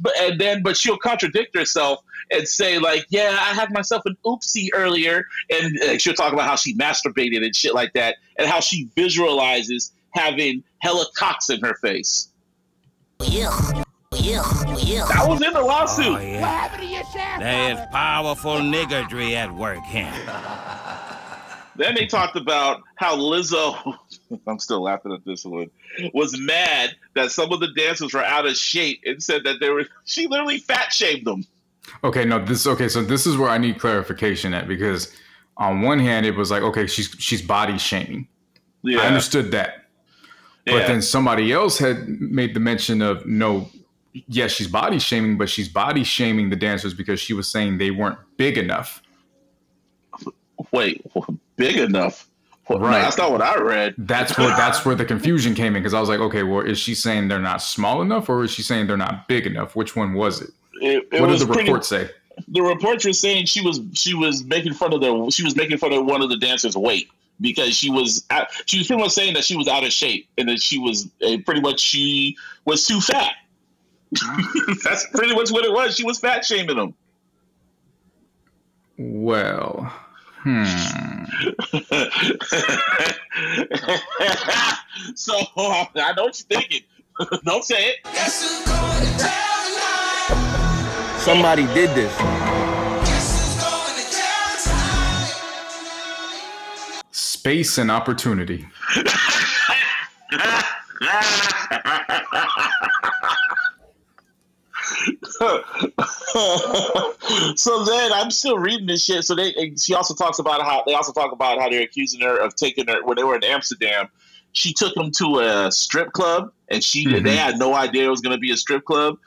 But and then but she'll contradict herself and say like yeah i had myself an oopsie earlier and uh, she'll talk about how she masturbated and shit like that and how she visualizes having hella cocks in her face Yeah. Yeah. Yeah. that was in the lawsuit Oh, yeah. What happened to your sheriff? There is powerful niggardry at work here. [laughs] Then they talked about how Lizzo, [laughs] I'm still laughing at this one, was mad that some of the dancers were out of shape and said that they were, she literally fat shamed them. Okay, no, this okay. So this is where I need clarification at because on one hand it was like okay, she's she's body shaming. Yeah. I understood that, but then somebody else had made the mention of no, yes, she's body shaming, but she's body shaming the dancers because she was saying they weren't big enough. Wait, big enough? Well, no, Right. that's not what I read. That's where that's where the confusion came in because I was like, okay, well, is she saying they're not small enough or is she saying they're not big enough? Which one was it? It, it what was did the pretty, report say? The reports were saying she was she was making fun of the she was making fun of one of the dancers' weight because she was out, she was pretty much saying that she was out of shape and that she was uh, pretty much she was too fat. [laughs] That's pretty much what it was. She was fat shaming them. Well, hmm. [laughs] so [laughs] I know what you're thinking. Don't say it. Somebody did this. Space and opportunity. [laughs] so then I'm still reading this shit. So they and she also talks about how they also talk about how they're accusing her of taking her when they were in Amsterdam. She took them to a strip club, and she Mhm. they had no idea it was going to be a strip club,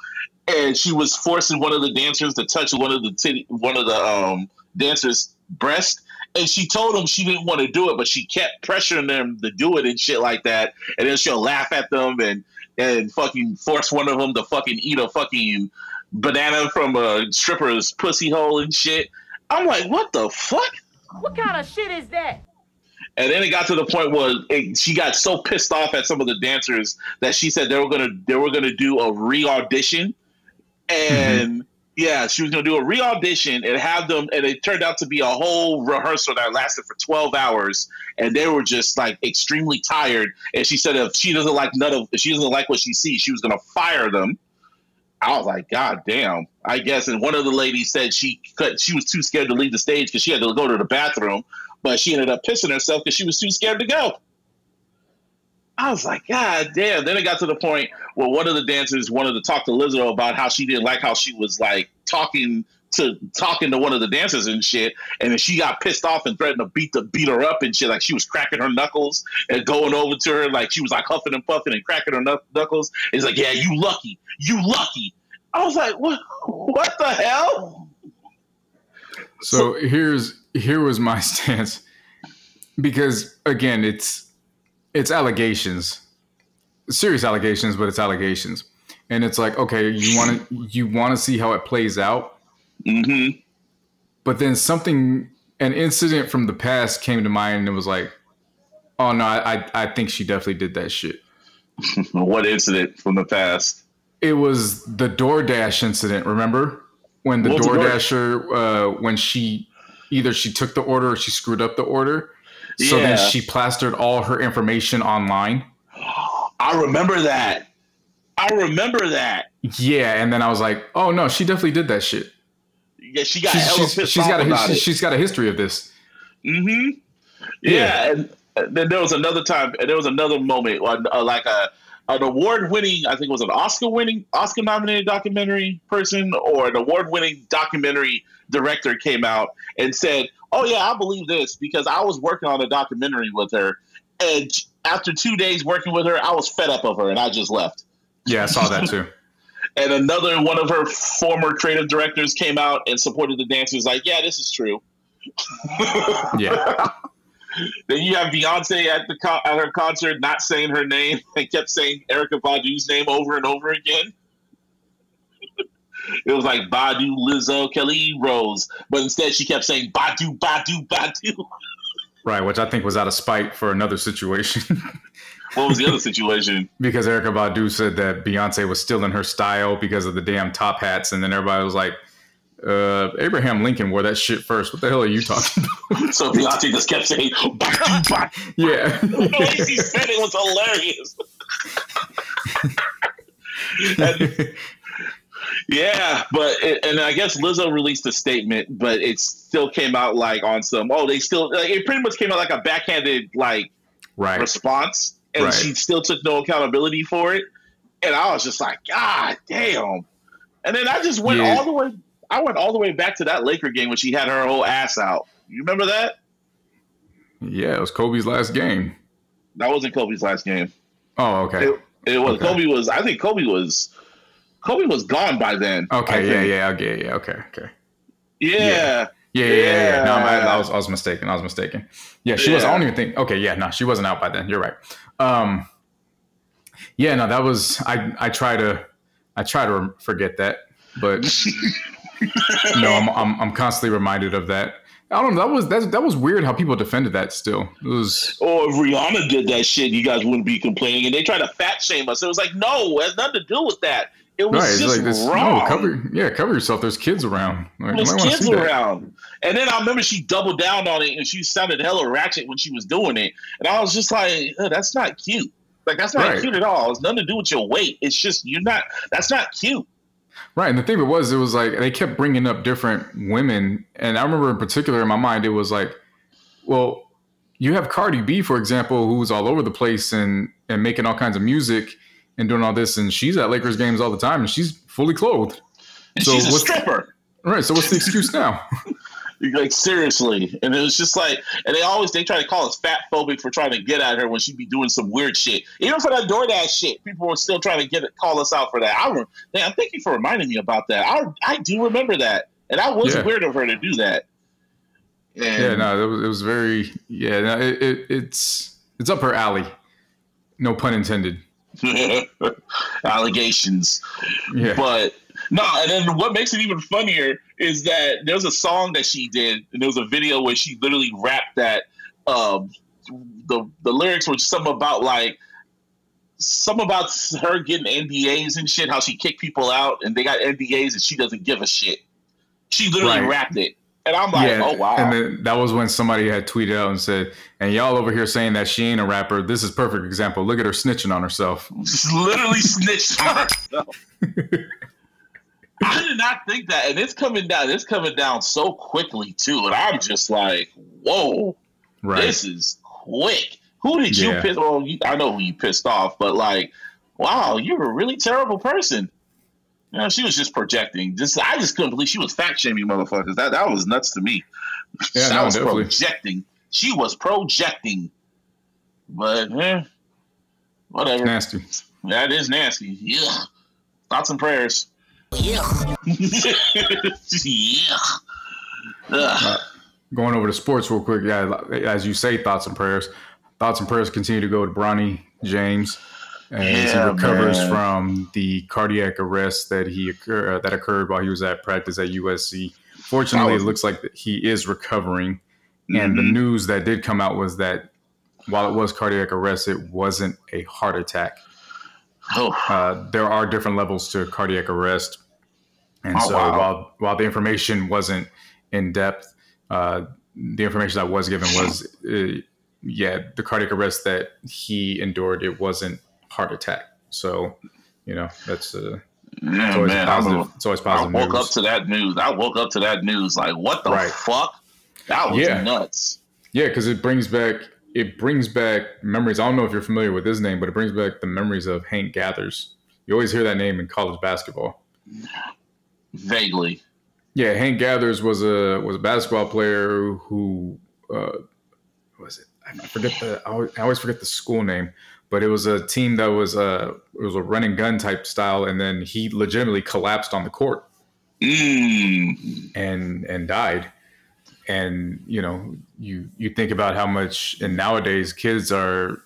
and she was forcing one of the dancers to touch one of the titty, one of the um, dancers' breast. And she told them she didn't want to do it, but she kept pressuring them to do it and shit like that. And then she'll laugh at them and and fucking force one of them to fucking eat a fucking banana from a stripper's pussy hole and shit. I'm like, what the fuck? What kind of shit is that? And then it got to the point where it, she got so pissed off at some of the dancers that she said they were gonna they were gonna do a re audition, Mm-hmm. and Yeah, she was going to do a re-audition and have them, and it turned out to be a whole rehearsal that lasted for twelve hours, and they were just like extremely tired. And she said if she doesn't like none of, if she doesn't like what she sees, she was going to fire them. I was like, God damn! I guess. And one of the ladies said she could, she was too scared to leave the stage because she had to go to the bathroom, but she ended up pissing herself because she was too scared to go. I was like, God damn. Then it got to the point where one of the dancers wanted to talk to Lizzo about how she didn't like how she was like talking to talking to one of the dancers and shit. And then she got pissed off and threatened to beat the beat her up and shit. Like she was cracking her knuckles and going over to her, like she was like huffing and puffing and cracking her knuckles. He's like, Yeah, you lucky. You lucky. I was like, What what the hell? So here's here was my [laughs] stance because again, it's it's allegations, serious allegations, but it's allegations, and it's like okay, you want to you want to see how it plays out, Mm-hmm. but then something an incident from the past came to mind and it was like, oh no, I I, think she definitely did that shit. [laughs] What incident from the past? It was the DoorDash incident. Remember when the was Door- DoorDasher uh, when she either she took the order or she screwed up the order. So Yeah. then she plastered all her information online. I remember that. I remember that. Yeah, and then I was like, "Oh no, she definitely did that shit. Yeah, she got She's, she's, she's got a it. she's got a history of this." Mm hmm Yeah. and then there was another time, and there was another moment, uh, like a an award-winning, I think it was an Oscar-winning, Oscar-nominated documentary person, or an award-winning documentary director came out and said, "Oh yeah, I believe this because I was working on a documentary with her, and after two days working with her, I was fed up of her, and I just left." Yeah, I saw that too. [laughs] And another one of her former creative directors came out and supported the dancers, like, "Yeah, this is true." [laughs] Yeah, Then you have Beyonce at the co- at her concert not saying her name [laughs] and kept saying Erykah Badu's name over and over again. It was like Badu, Lizzo, Kelly Rose, but instead she kept saying Badu, Badu, Badu. right. Which I think was out of spite for another situation What was the other situation? [laughs] because Erykah Badu said that Beyonce was still in her style because of the damn top hats, and then everybody was like, uh, "Abraham Lincoln wore that shit first. What the hell are you talking about?" So Beyonce just kept saying Badu, Badu. [laughs] yeah, the way she said it was hilarious. [laughs] And- Yeah, but it, and I guess Lizzo released a statement, but it still came out like on some. Oh, they still. Like, it pretty much came out like a backhanded like right. response, and Right. she still took no accountability for it. And I was just like, God damn! And then I just went Yeah. all the way. I went all the way back to that Laker game when she had her whole ass out. You remember that? Yeah, it was Kobe's last game. That wasn't Kobe's last game. Oh, okay. It, it was Okay. Kobe was. I think Kobe was. Kobe was gone by then. Okay, yeah, yeah, okay, yeah, okay, okay. yeah. Yeah, yeah, yeah. yeah. No, I, I was, I was mistaken. I was mistaken. Yeah, she was. I don't even think. Okay, yeah, no, she wasn't out by then. You're right. Um, yeah, no, that was. I, I try to, I try to forget that, but [laughs] no, I'm, I'm, I'm constantly reminded of that. I don't know. That was that, that was weird how people defended that. Still, it was. Or if Rihanna did that shit, you guys wouldn't be complaining. And they tried to fat shame us. It was like, no, it has nothing to do with that. It was Right, just like this. wrong. No, cover. Yeah, cover yourself. There's kids around. Like, There's kids see that. around. And then I remember she doubled down on it and she sounded hella ratchet when she was doing it. And I was just like, "Uh, that's not cute. Like, that's not Right. cute at all. It's nothing to do with your weight. It's just, you're not, that's not cute. Right, and the thing it was, it was like they kept bringing up different women, and I remember in particular in my mind, it was like, well, you have Cardi B, for example, who's all over the place and and making all kinds of music and doing all this, and she's at Lakers games all the time, and she's fully clothed. And So she's a stripper. Right, so what's the excuse now? [laughs] [laughs] Like seriously, and it was just like, and they always they try to call us fat phobic for trying to get at her when she'd be doing some weird shit. Even for that DoorDash shit, people were still trying to get it, call us out for that. I rem- damn, thank you for reminding me about that. I I do remember that, and I was Yeah. weird of her to do that. And yeah, no, it was, it was very, yeah, no, it, it, it's it's up her alley, no pun intended. [laughs] allegations. Yeah, But no, and then what makes it even funnier is that there's a song that she did, and there was a video where she literally rapped that. Um, the the lyrics were something about like some about her getting NDAs and shit. How she kicked people out, and they got NDAs, and she doesn't give a shit. She literally Right. rapped it, and I'm like, oh wow. And then that was when somebody had tweeted out and said, "And y'all over here saying that she ain't a rapper. This is perfect example. Look at her snitching on herself." just literally [laughs] snitched on herself. I did not think that, and it's coming down. It's coming down so quickly too, and I'm just like, whoa, Right. this is quick. Who did you Yeah. piss? Well, you, I know who you pissed off, but like, wow, you're a really terrible person. You know, she was just projecting. Just I just couldn't believe she was fat shaming motherfuckers. That that was nuts to me. Yeah, [laughs] that no, was definitely. projecting. She was projecting. But eh, whatever. Nasty. That is nasty. Yeah. Thoughts and prayers. Yeah. [laughs] yeah. Ugh. Going over to sports real quick. Yeah, as you say, thoughts and prayers. Thoughts and prayers continue to go to Bronny James as Yeah, he recovers man. from the cardiac arrest that he occur, uh, that occurred while he was at practice at USC. Fortunately, was- it looks like he is recovering. And the Mhm. news that did come out was that while it was cardiac arrest, it wasn't a heart attack. Oh, Uh, there are different levels to cardiac arrest, and Oh, so wow. while while the information wasn't in depth, uh, the information that was given was, uh, yeah, the cardiac arrest that he endured, it wasn't heart attack. So, you know, that's uh, yeah, it's always man. positive. It's always positive. I woke news. up to that news. I woke up to that news like, what the Right. fuck? That was Yeah. nuts. Yeah, because it brings back it brings back memories. I don't know if you're familiar with his name, but it brings back the memories of Hank Gathers. You always hear that name in college basketball. Vaguely. Yeah, Hank Gathers was a was a basketball player who uh, was it? I forget the I always forget the school name, but it was a team that was a it was a run and gun type style, and then he legitimately collapsed on the court Mm. and and died. And you know, you you think about how much and nowadays kids are.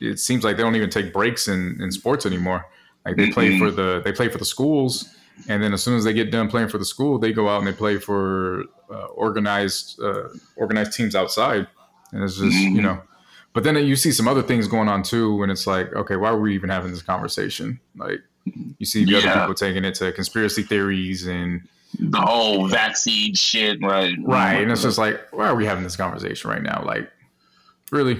It seems like they don't even take breaks in in sports anymore. Like they play Mm-mm. for the they play for the schools, and then as soon as they get done playing for the school, they go out and they play for uh, organized uh, organized teams outside, and it's just you Mhm. know. But then you see some other things going on too, and it's like, okay, why are we even having this conversation? Like, you see the other people taking it to conspiracy theories and The whole vaccine shit, right? right, and it's just like, why are we having this conversation right now? Like, really?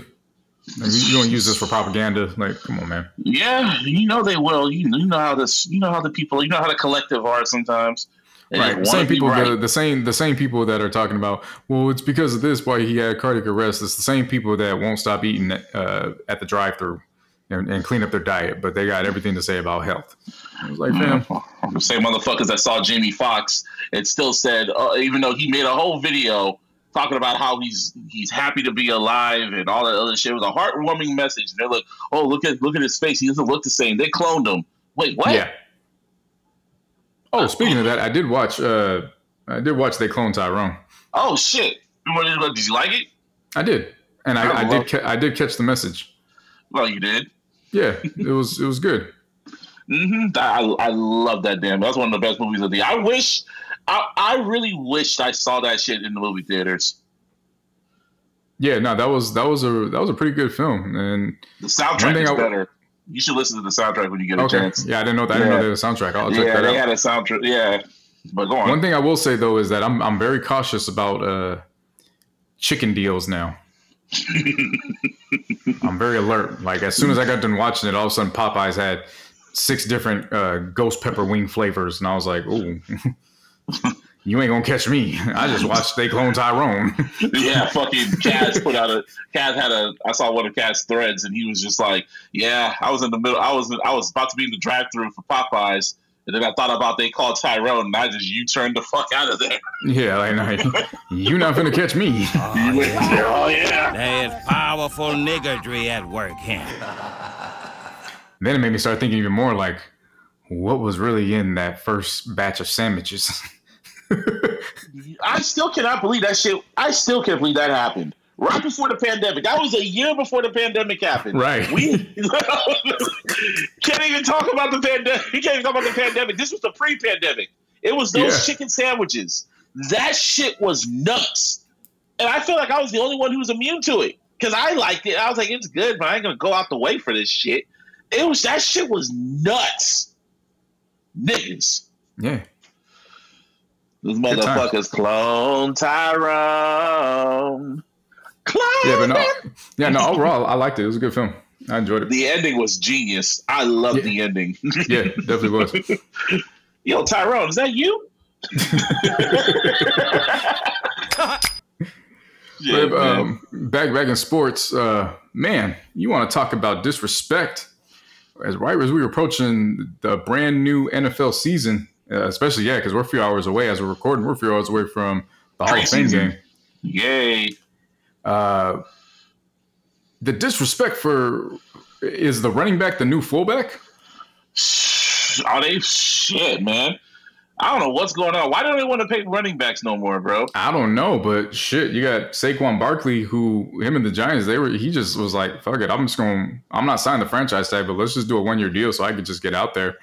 Like, you, you don't use this for propaganda? Like, come on, man. Yeah, you know they will. You, you know how this. You know how the people. You know how the collective are sometimes. Right, same people, right. the, the same, the same people that are talking about. Well, it's because of this why he had cardiac arrest. It's the same people that won't stop eating uh, at the drive-through and, and clean up their diet, but they got everything to say about health. I was like, fam, [laughs] The same motherfuckers that saw Jamie Foxx and still said, uh, even though he made a whole video talking about how he's he's happy to be alive and all that other shit. It was a heartwarming message. And they're like, oh look at look at his face. He doesn't look the same. They cloned him. Wait, what? yeah. Oh, speaking of that, I did watch. Uh, I did watch They Clone Tyrone. Oh shit. Did you like it? I did, and I I, I did. Ca- I did catch the message. Well, you did. Yeah, it was. It was good. [laughs] hmm I, I love that damn. That's one of the best movies of the year. I wish, I, I really wished I saw that shit in the movie theaters. Yeah, no, that was that was a that was a pretty good film, and The soundtrack is I better. You should listen to the soundtrack when you get a okay, chance. yeah, I didn't know that. I didn't know Yeah. they had a soundtrack. I'll check yeah, that they out. had a soundtrack. Yeah, but go on. One thing I will say though is that I'm I'm very cautious about uh, chicken deals now. [laughs] I'm very alert. Like as soon as I got done watching it, all of a sudden Popeyes had six different uh, ghost pepper wing flavors, and I was like, "Ooh, [laughs] you ain't gonna catch me." I just [laughs] watched They Clone Tyrone. [laughs] yeah, [laughs] fucking Kaz put out a Kaz had a. I saw one of Kaz's threads, and he was just like, "Yeah, I was in the middle. I was I was about to be in the drive-through for Popeyes." And then I thought about they called Tyrone, and I just you turned the fuck out of there. yeah, like, like you not gonna catch me. Oh, oh yeah, oh, yeah. There is powerful niggardry at work here. Then it made me start thinking even more like, what was really in that first batch of sandwiches? [laughs] I still cannot believe that shit. I still can't believe that happened right before the pandemic. That was a year before the pandemic happened. Right. We [laughs] can't even talk about the pandemic. You can't even talk about the pandemic. This was the pre-pandemic. It was those Yeah. chicken sandwiches. That shit was nuts. And I feel like I was the only one who was immune to it because I liked it. I was like, it's good, but I ain't gonna go out the way for this shit. It was that shit was nuts. Niggas. Yeah. Times. motherfuckers clone Tyrone. Clone Yeah, but no, yeah, no. Overall, I liked it. It was a good film. I enjoyed it. The ending was genius. I love Yeah. the ending. Yeah, definitely was. [laughs] Yo, Tyrone, is that you? [laughs] yeah, But, um, back back in sports, uh, man, you want to talk about disrespect? As right as we were approaching the brand new NFL season, uh, especially yeah, because we're a few hours away as we're recording. We're a few hours away from the Hall of Fame game. Yay. Uh, the disrespect for is the running back the new fullback? Oh, they shit, man. I don't know what's going on. Why don't they want to pay running backs no more, bro? I don't know, but shit, you got Saquon Barkley, who him and the Giants, they were. He just was like, "Fuck it, I'm just going. I'm not signing the franchise tag, but let's just do a one year deal so I could just get out there."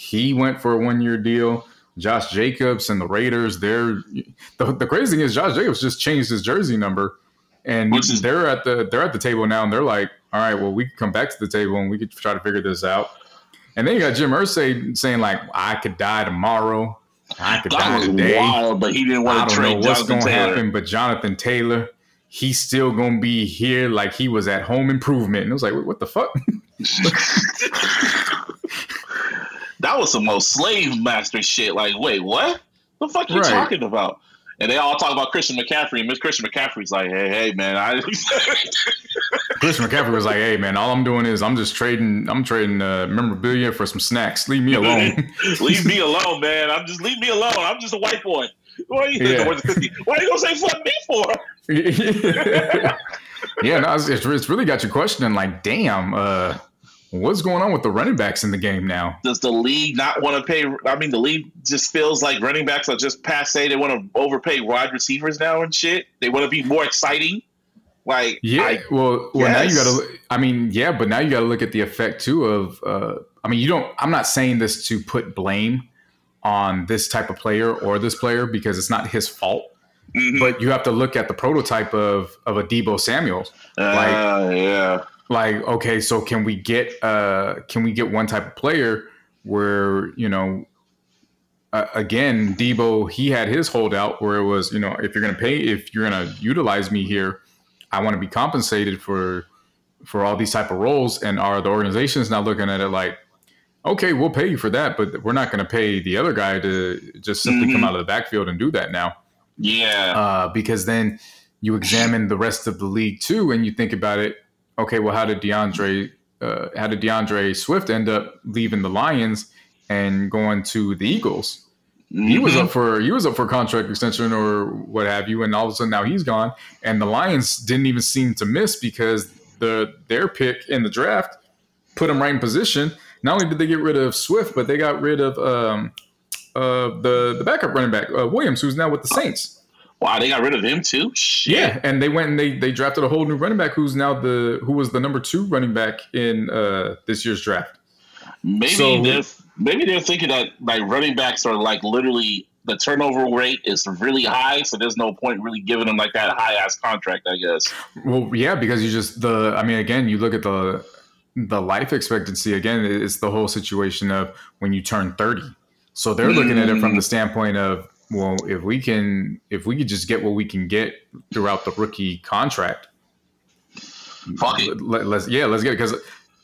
He went for a one year deal. Josh Jacobs and the Raiders, they're the, the crazy thing is Josh Jacobs just changed his jersey number, and is- they're at the they're at the table now, and they're like, "All right, well, we can come back to the table and we could try to figure this out." And then you got Jim Irsay saying like, "I could die tomorrow. I could That die was today." wild, but he didn't want to don't know what's going to happen, but Jonathan Taylor, he's still going to be here like he was at home improvement. And it was like, what the fuck? [laughs] [laughs] That was some most slave master shit. Like, wait, what? The fuck are you Right. talking about? And they all talk about Christian McCaffrey, and Miss Christian McCaffrey's like, hey, hey, man, I [laughs] Christian McCaffrey was like, hey, man, all I'm doing is I'm just trading, I'm trading uh, memorabilia for some snacks. Leave me alone. [laughs] leave me alone, man. I'm just leave me alone. I'm just a white boy. Why are you Yeah. the 50? Why are you gonna say fuck me for? [laughs] yeah, no, it's, it's it's really got you questioning like, damn, uh, what's going on with the running backs in the game now? Does the league not want to pay? I mean, the league just feels like running backs are just passe. They want to overpay wide receivers now and shit. They want to be more exciting. Like, Yeah, I, well, well, now you got to. I mean, yeah, but now you got to look at the effect too of. Uh, I mean, you don't. I'm not saying this to put blame on this type of player or this player because it's not his fault. Mhm. But you have to look at the prototype of of a Deebo Samuel. like- uh, yeah, Like, okay, so can we get uh can we get one type of player where you know. Uh, again, Deebo, he had his holdout where it was, you know, if you're going to pay, if you're going to utilize me here, I want to be compensated for for all these type of roles and are the organizations now looking at it like okay we'll pay you for that but we're not going to pay the other guy to just simply come Mhm. out of the backfield and do that now yeah. uh, because then you examine the rest of the league too and you think about it okay well how did D'Andre uh, how did D'Andre Swift end up leaving the Lions and going to the Eagles he was Mhm. up for he was up for contract extension or what have you, and all of a sudden now he's gone. And the Lions didn't even seem to miss because the their pick in the draft put him right in position. Not only did they get rid of Swift, but they got rid of um, uh, the the backup running back uh, Williams, who's now with the Saints. Wow, they got rid of him too. Shit. Yeah, and they went and they they drafted a whole new running back who's now the who was the number two running back in uh, this year's draft. Maybe So- they're maybe they're thinking that like running backs are like literally the turnover rate is really high, so there's no point really giving them like that high ass contract. I guess. Well, yeah, because you just the I mean, again, you look at the the life expectancy again. It's the whole situation of when you turn thirty. So they're looking at it from the standpoint of well, if we can if we could just get what we can get throughout the rookie contract, Fuck it. let, us yeah, let's get it because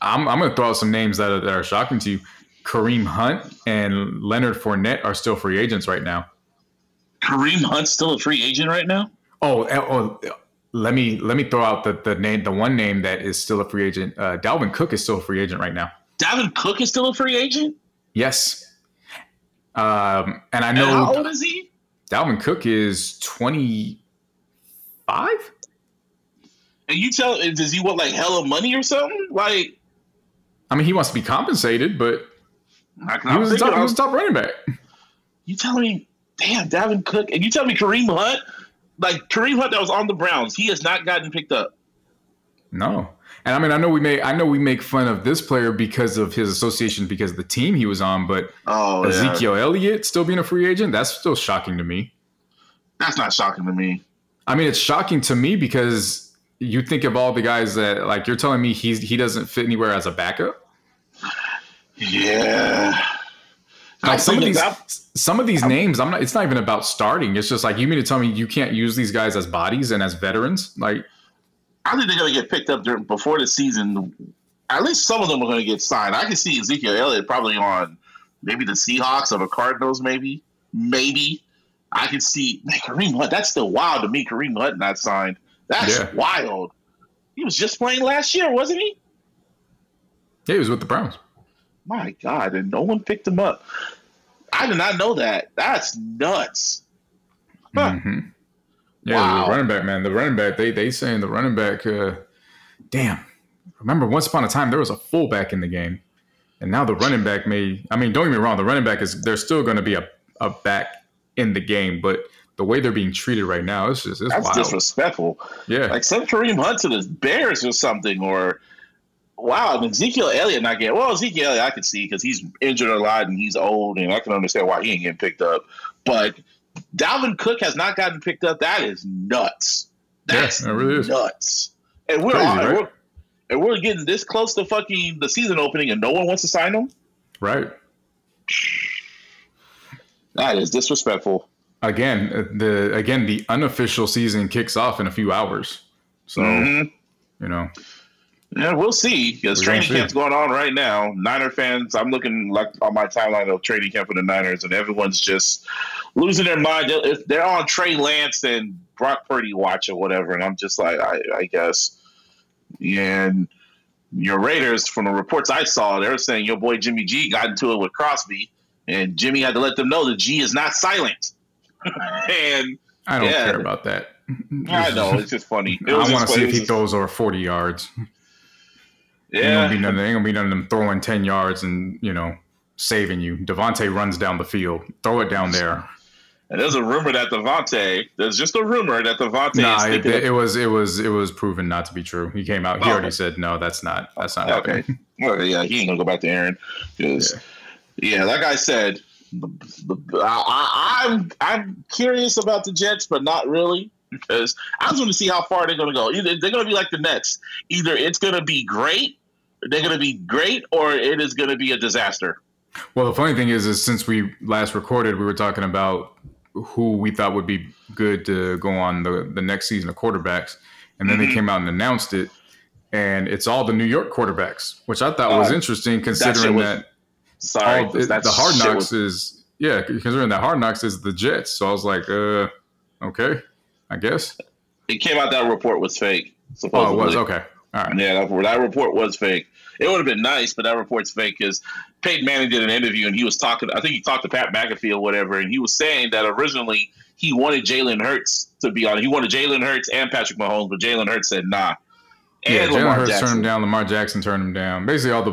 I'm I'm gonna throw out some names that are, that are shocking to you. Kareem Hunt and Leonard Fournette are still free agents right now. Kareem Hunt's still a free agent right now. Oh, eh, oh, let me let me throw out the, the name, the one name that is still a free agent. Uh, Dalvin Cook is still a free agent right now. Dalvin Cook is still a free agent. Yes, um, and I And how know old is he? Dalvin Cook is twenty five. And you tell does he want like hella money or something? Like I mean, he wants to be compensated, but I he was, top, he was top running back. you telling me, damn, Dalvin Cook, and you tell me Kareem Hunt, like Kareem Hunt that was on the Browns, he has not gotten picked up. No, and I mean, I know we make I know we make fun of this player because of his association because of the team he was on, but Oh, yeah. Ezekiel Elliott still being a free agent, that's still shocking to me. that's not shocking to me. I mean, it's shocking to me because you think of all the guys that like you're telling me he's he doesn't fit anywhere as a backup. Yeah. Like some of these, that- some of these names, I'm not. It's not even about starting. It's just like you mean to tell me you can't use these guys as bodies and as veterans? Like, I think they're going to get picked up during, before the season. At least some of them are going to get signed. I can see Ezekiel Elliott probably on maybe the Seahawks or the Cardinals, maybe. Maybe. I can see man, Kareem Hunt. That's still wild to me. Kareem Hunt not signed. That's Yeah. wild. He was just playing last year, wasn't he? yeah, he was with the Browns. My God, and no one picked him up. I did not know that. That's nuts. Huh. hmm Yeah, Wow. the running back, man. The running back, they they saying the running back. Uh, damn. Remember, once upon a time there was a fullback in the game, and now the running back may. I mean, don't get me wrong. The running back is there's still going to be a, a back in the game, but the way they're being treated right now, it's just it's That's wild. disrespectful. yeah, Like send Kareem Hunt to the Bears or something, or wow, and Ezekiel Elliott not getting well. Ezekiel Elliott I can see because he's injured a lot and he's old, and I can understand why he ain't getting picked up. But Dalvin Cook has not gotten picked up. That is nuts. Yeah, That's it really is. nuts. And we're, Crazy, and we're and we're getting this close to fucking the season opening, and no one wants to sign him. right. That is disrespectful. Again, uh, the again the unofficial season kicks off in a few hours, so Mhm. you know. Yeah, we'll see. Because training see. camp's going on right now. Niner fans, I'm looking like on my timeline of training camp for the Niners, and everyone's just losing their mind. They're, if they're on Trey Lance and Brock Purdy watch or whatever, and I'm just like, I, I guess. And your Raiders, from the reports I saw, they were saying your boy Jimmy G got into it with Crosby, and Jimmy had to let them know that G is not silent. [laughs] and I don't Yeah. care about that. I know it's just funny. [laughs] I want to see if he throws over forty yards. Just- Ain't gonna yeah, be none, ain't gonna be none of them throwing ten yards and you know saving you. Davante runs down the field, throw it down there. And there's a rumor that Davante, there's just a rumor that Davante is Nah, it, thinking it was it was it was proven not to be true. He came out. He Oh. already said no. That's not that's not Okay. happening. [laughs] Well, yeah, he ain't gonna go back to Aaron. yeah. yeah, like I said, the, the, I, I, I'm I'm curious about the Jets, but not really because I just want to see how far they're gonna go. Either they're gonna be like the Nets. Either it's gonna be great, they're gonna be great, or it is gonna be a disaster. Well, the funny thing is, is since we last recorded, we were talking about who we thought would be good to go on the the next season of quarterbacks, and then they Mhm. came out and announced it, and it's all the New York quarterbacks, which I thought was Oh, interesting considering was- that. Sorry, all, it- that the hard knocks was- is yeah, considering that hard knocks is the Jets. So I was like, uh, okay, I guess. it came out that report was fake. Oh, it was okay. All right. Yeah, that, that report was fake. It would have been nice, but that report's fake because Peyton Manning did an interview and he was talking. I think he talked to Pat McAfee or whatever, and he was saying that originally he wanted Jalen Hurts to be on. He wanted Jalen Hurts and Patrick Mahomes, but Jalen Hurts said nah. Yeah, Jalen Hurts turned him down. Lamar Jackson turned him down. Basically, all the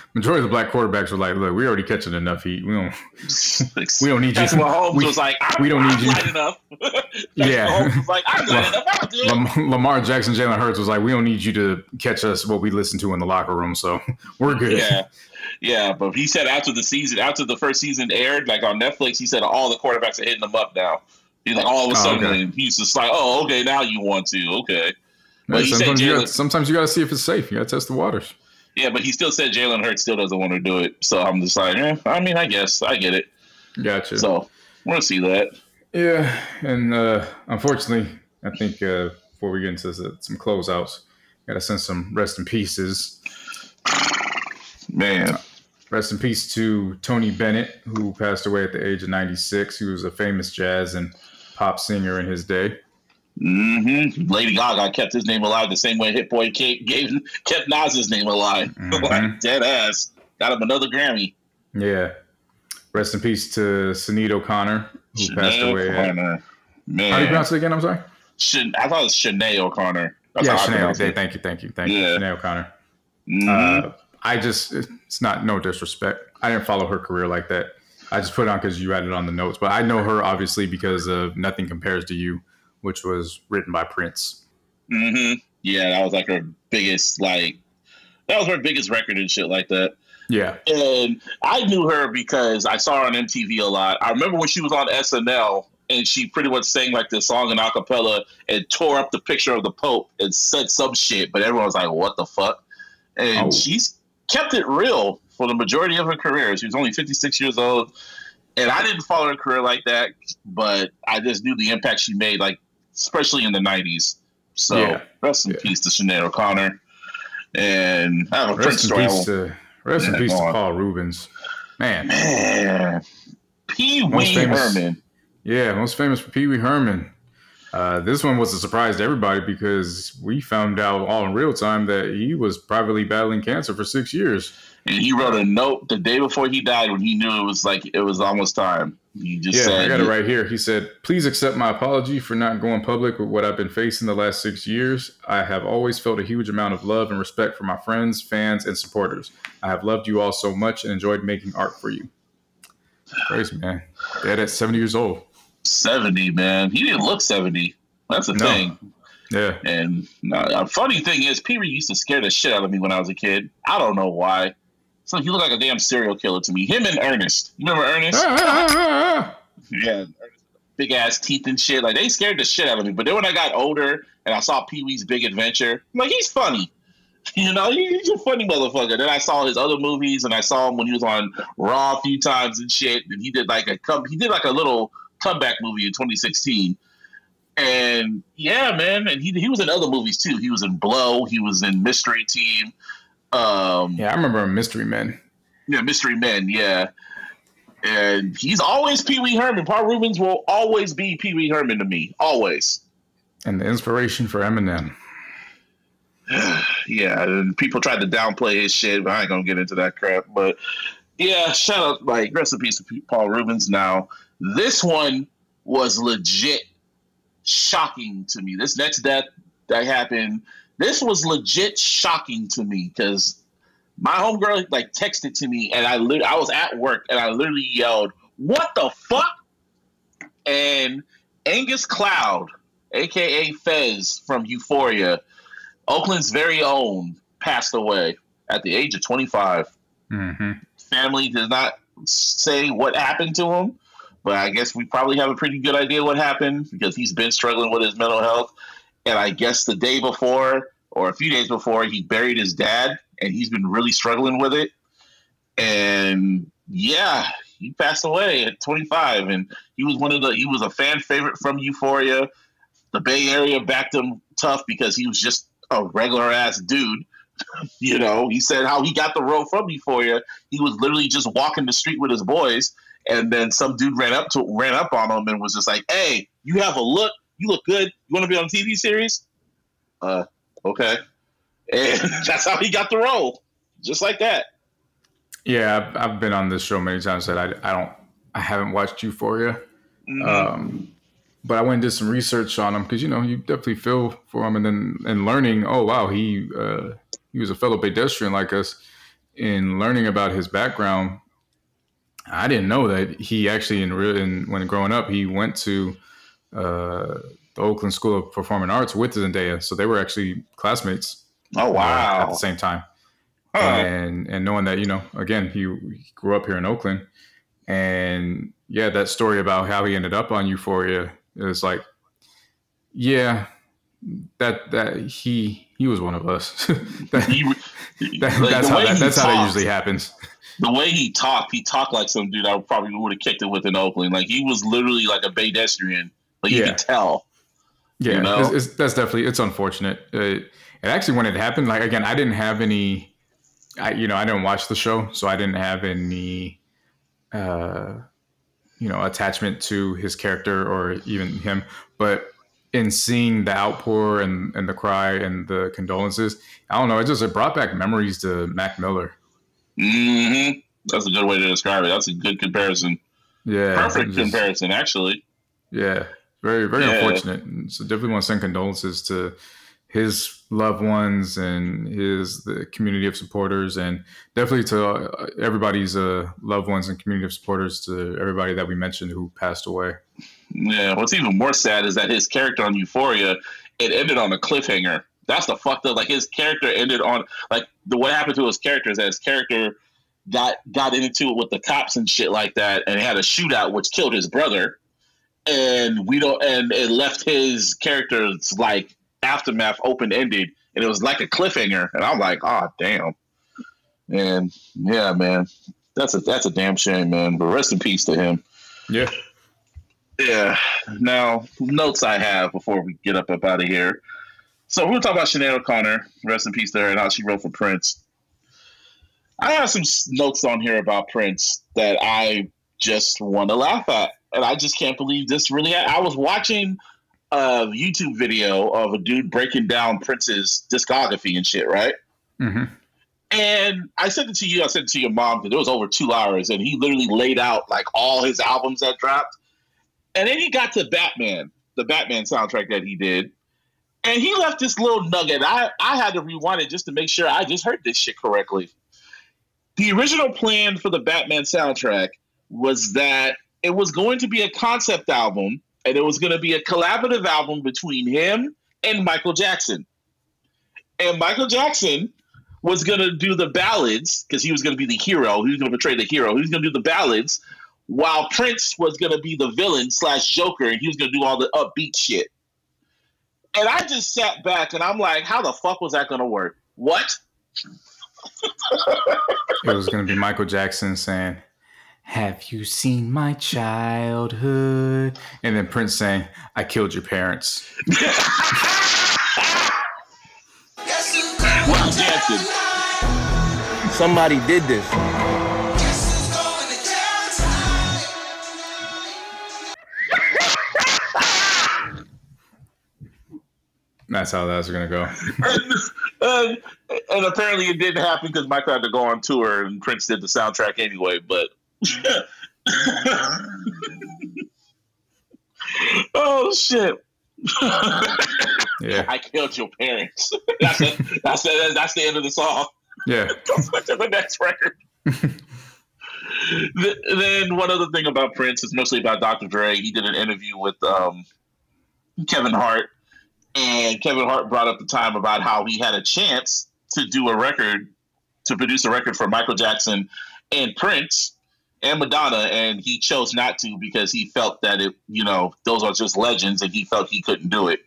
[laughs] majority of the black quarterbacks were like, "Look, we already catching enough heat. We don't, [laughs] we don't need you. Mahomes we, was like, we don't need I'm you. light enough. [laughs] Yeah. Was like, I'm light enough. I'll do it. Lam- Lamar Jackson, Jalen Hurts was like, we don't need you to catch us what we listen to in the locker room, so we're good. Yeah. Yeah, but he said after the season, after the first season aired, like on Netflix, he said all the quarterbacks are hitting them up now. He's like, all of a Oh, sudden, okay. he's just like, oh, okay, now you want to, okay. But he said sometimes, you gotta, sometimes you got to see if it's safe. You got to test the waters. Yeah, but he still said Jalen Hurts still doesn't want to do it. So I'm just like, eh, I mean, I guess I get it. Gotcha. So we're gonna see that. Yeah, and uh, unfortunately, I think uh, before we get into s- some closeouts, got to send some rest in pieces. Man, Rest in peace to Tony Bennett, who passed away at the age of 96. He was a famous jazz and pop singer in his day. Hmm Lady Gaga kept his name alive the same way Hit Boy Kate gave kept Nas's name alive. Mhm. [laughs] like dead ass. Got him another Grammy. Yeah. Rest in peace to Sinead O'Connor, who passed Sinead away. At, O'Connor. Man, how do you pronounce it again? I'm sorry. Shan- I thought it was Shanae O'Connor. That's yeah, Sinead. it. Thank you, thank you, thank you. Yeah. Sinead O'Connor. Mhm. Uh, I just, it's not no disrespect. I didn't follow her career like that. I just put it on because you had it on the notes. But I know her obviously because of Nothing Compares to You, which was written by Prince. hmm Yeah, that was like her biggest like that was her biggest record and shit like that. Yeah. And I knew her because I saw her on MTV a lot. I remember when she was on SNL and she pretty much sang like this song in acapella and tore up the picture of the Pope and said some shit, but everyone was like, "What the fuck?" And Oh. she's kept it real for the majority of her career. She was only 56 years old, and I didn't follow her career like that, but I just knew the impact she made, like especially in the 90s. So Yeah. rest in Yeah. peace to Sinead O'Connor. And I have a Prince Rest in peace to rest in peace to on. Paul Reubens. Man, Man, Pee Wee Herman. yeah, most famous for Pee Wee Herman. Uh, this one was a surprise to everybody because we found out all in real time that he was privately battling cancer for six years. And he wrote a note the day before he died when he knew it was like it was almost time. He just Yeah, said, I got it right here. He said, Please accept my apology for not going public with what I've been facing the last six years. I have always felt a huge amount of love and respect for my friends, fans, and supporters. I have loved you all so much and enjoyed making art for you. Crazy, man. Dead at 70 years old. 70, man. He didn't look 70. That's the No. thing. Yeah. And uh, a funny thing is, Pee Wee used to scare the shit out of me when I was a kid. I don't know why. So he looked like a damn serial killer to me. Him and Ernest. You remember Ernest? Ah, ah, ah, ah Yeah. Big ass teeth and shit. Like they scared the shit out of me. But then when I got older and I saw Pee Wee's Big Adventure, I'm like he's funny. [laughs] You know, he's a funny motherfucker. Then I saw his other movies and I saw him when he was on Raw a few times and shit. And he did like a come he did like a little comeback movie in 2016. And yeah, man, and he he was in other movies too. He was in Blow, he was in Mystery Team. Um yeah, I remember Mystery Men. yeah, Mystery Men, yeah. And he's always Pee Wee Herman. Paul Reubens will always be Pee Wee Herman to me. Always. And the inspiration for Eminem. [sighs] yeah, and people tried to downplay his shit, but I ain't gonna get into that crap. But yeah, shout out, like, rest in peace to Paul Reubens. Now, this one was legit shocking to me. This next death that happened, this was legit shocking to me because my homegirl like texted to me, and I lit- I was at work, and I literally yelled, "What the fuck!" And Angus Cloud, aka Fez from Euphoria, Oakland's very own, passed away at the age of 25. hmm Family does not say what happened to him, but I guess we probably have a pretty good idea what happened because he's been struggling with his mental health. And I guess the day before or a few days before, he buried his dad, and he's been really struggling with it. And yeah, he passed away at 25, and he was one of the he was a fan favorite from Euphoria. The Bay Area backed him tough because he was just a regular ass dude. [laughs] you know, he said how he got the role from Euphoria. He was literally just walking the street with his boys, and then some dude ran up to ran up on him and was just like, "Hey, you have a look. You look good. You want to be on a TV series?" Uh, okay. And [laughs] that's how he got the role, just like that. Yeah, I've, I've been on this show many times. That I, I don't, I haven't watched Euphoria. Mhm. Um, but I went and did some research on him because you know you definitely feel for him, and then and learning. Oh wow, he uh, he was a fellow pedestrian like us. In learning about his background, I didn't know that he actually in, real in when growing up he went to uh, the Oakland School of Performing Arts with Zendaya, so they were actually classmates oh uh, wow. at the same time and and knowing that you know again he, he grew up here in Oakland, and yeah, that story about how he ended up on Euphoria is like, yeah, that that he he was one of us. [laughs] that, He- that- like, that's how that, that's how that usually happens. the way he talked, he talked like some dude I probably would have kicked it with in Oakland. Like he was literally like a pedestrian. Like you Yeah. could tell. Yeah, You know? it's, it's, that's definitely it's unfortunate. Uh, and actually, when it happened, like again, I didn't have any. I you know I didn't watch the show, so I didn't have any. Uh, you know, attachment to his character or even him, but in seeing the outpour and, and the cry and the condolences, I don't know, it just it brought back memories to Mac Miller. mm-hmm. That's a good way to describe it. That's a good comparison. Yeah, Perfect comparison, actually. Yeah, very very Yeah. unfortunate. So definitely want to send condolences to his loved ones and his the community of supporters, and definitely to uh, everybody's uh, loved ones and community of supporters to everybody that we mentioned who passed away. Yeah. What's even more sad is that his character on Euphoria, it ended on a cliffhanger. That's the fucked up. Like his character ended on like the what happened to his character is that his character got got into it with the cops and shit like that, and had a shootout which killed his brother. And we don't, and it left his character's like aftermath open ended, and it was like a cliffhanger. And I'm like, oh damn. And yeah, man, that's a that's a damn shame, man. But rest in peace to him. Yeah. Yeah. Now, notes I have before we get up up out of here. So we'll talk about Sinead O'Connor. Rest in peace there, and how she wrote for Prince. I have some notes on here about Prince that I just want to laugh at, and I just can't believe this really. I was watching a YouTube video of a dude breaking down Prince's discography and shit, right? hmm And I sent it to you. I sent it to your mom because it was over two hours, and he literally laid out like all his albums that dropped. And then he got to Batman, the Batman soundtrack that he did, and he left this little nugget. I I had to rewind it just to make sure I just heard this shit correctly. The original plan for the Batman soundtrack was that it was going to be a concept album, and it was going to be a collaborative album between him and Michael Jackson. And Michael Jackson was going to do the ballads because he was going to be the hero. He was going to portray the hero. He was going to do the ballads while Prince was going to be the villain slash Joker and he was going to do all the upbeat shit. And I just sat back and I'm like, how the fuck was that going to work? What? [laughs] It was going to be Michael Jackson saying, Have you seen my childhood? And then Prince saying, I killed your parents. Well, [laughs] Jackson. Somebody did this. That's how that's going to go. [laughs] and, and apparently it didn't happen because Michael had to go on tour and Prince did the soundtrack anyway. But [laughs] oh shit! Yeah. I killed your parents. [laughs] that's it. That's it. That's the end of the song. Yeah. [laughs] Go to the next record. Th- then one other thing about Prince is mostly about Dr. Dre. He did an interview with um, Kevin Hart, and Kevin Hart brought up the time about how he had a chance to do a record, to produce a record for Michael Jackson and Prince and Madonna, and he chose not to because he felt that it, you know, those are just legends, and he felt he couldn't do it.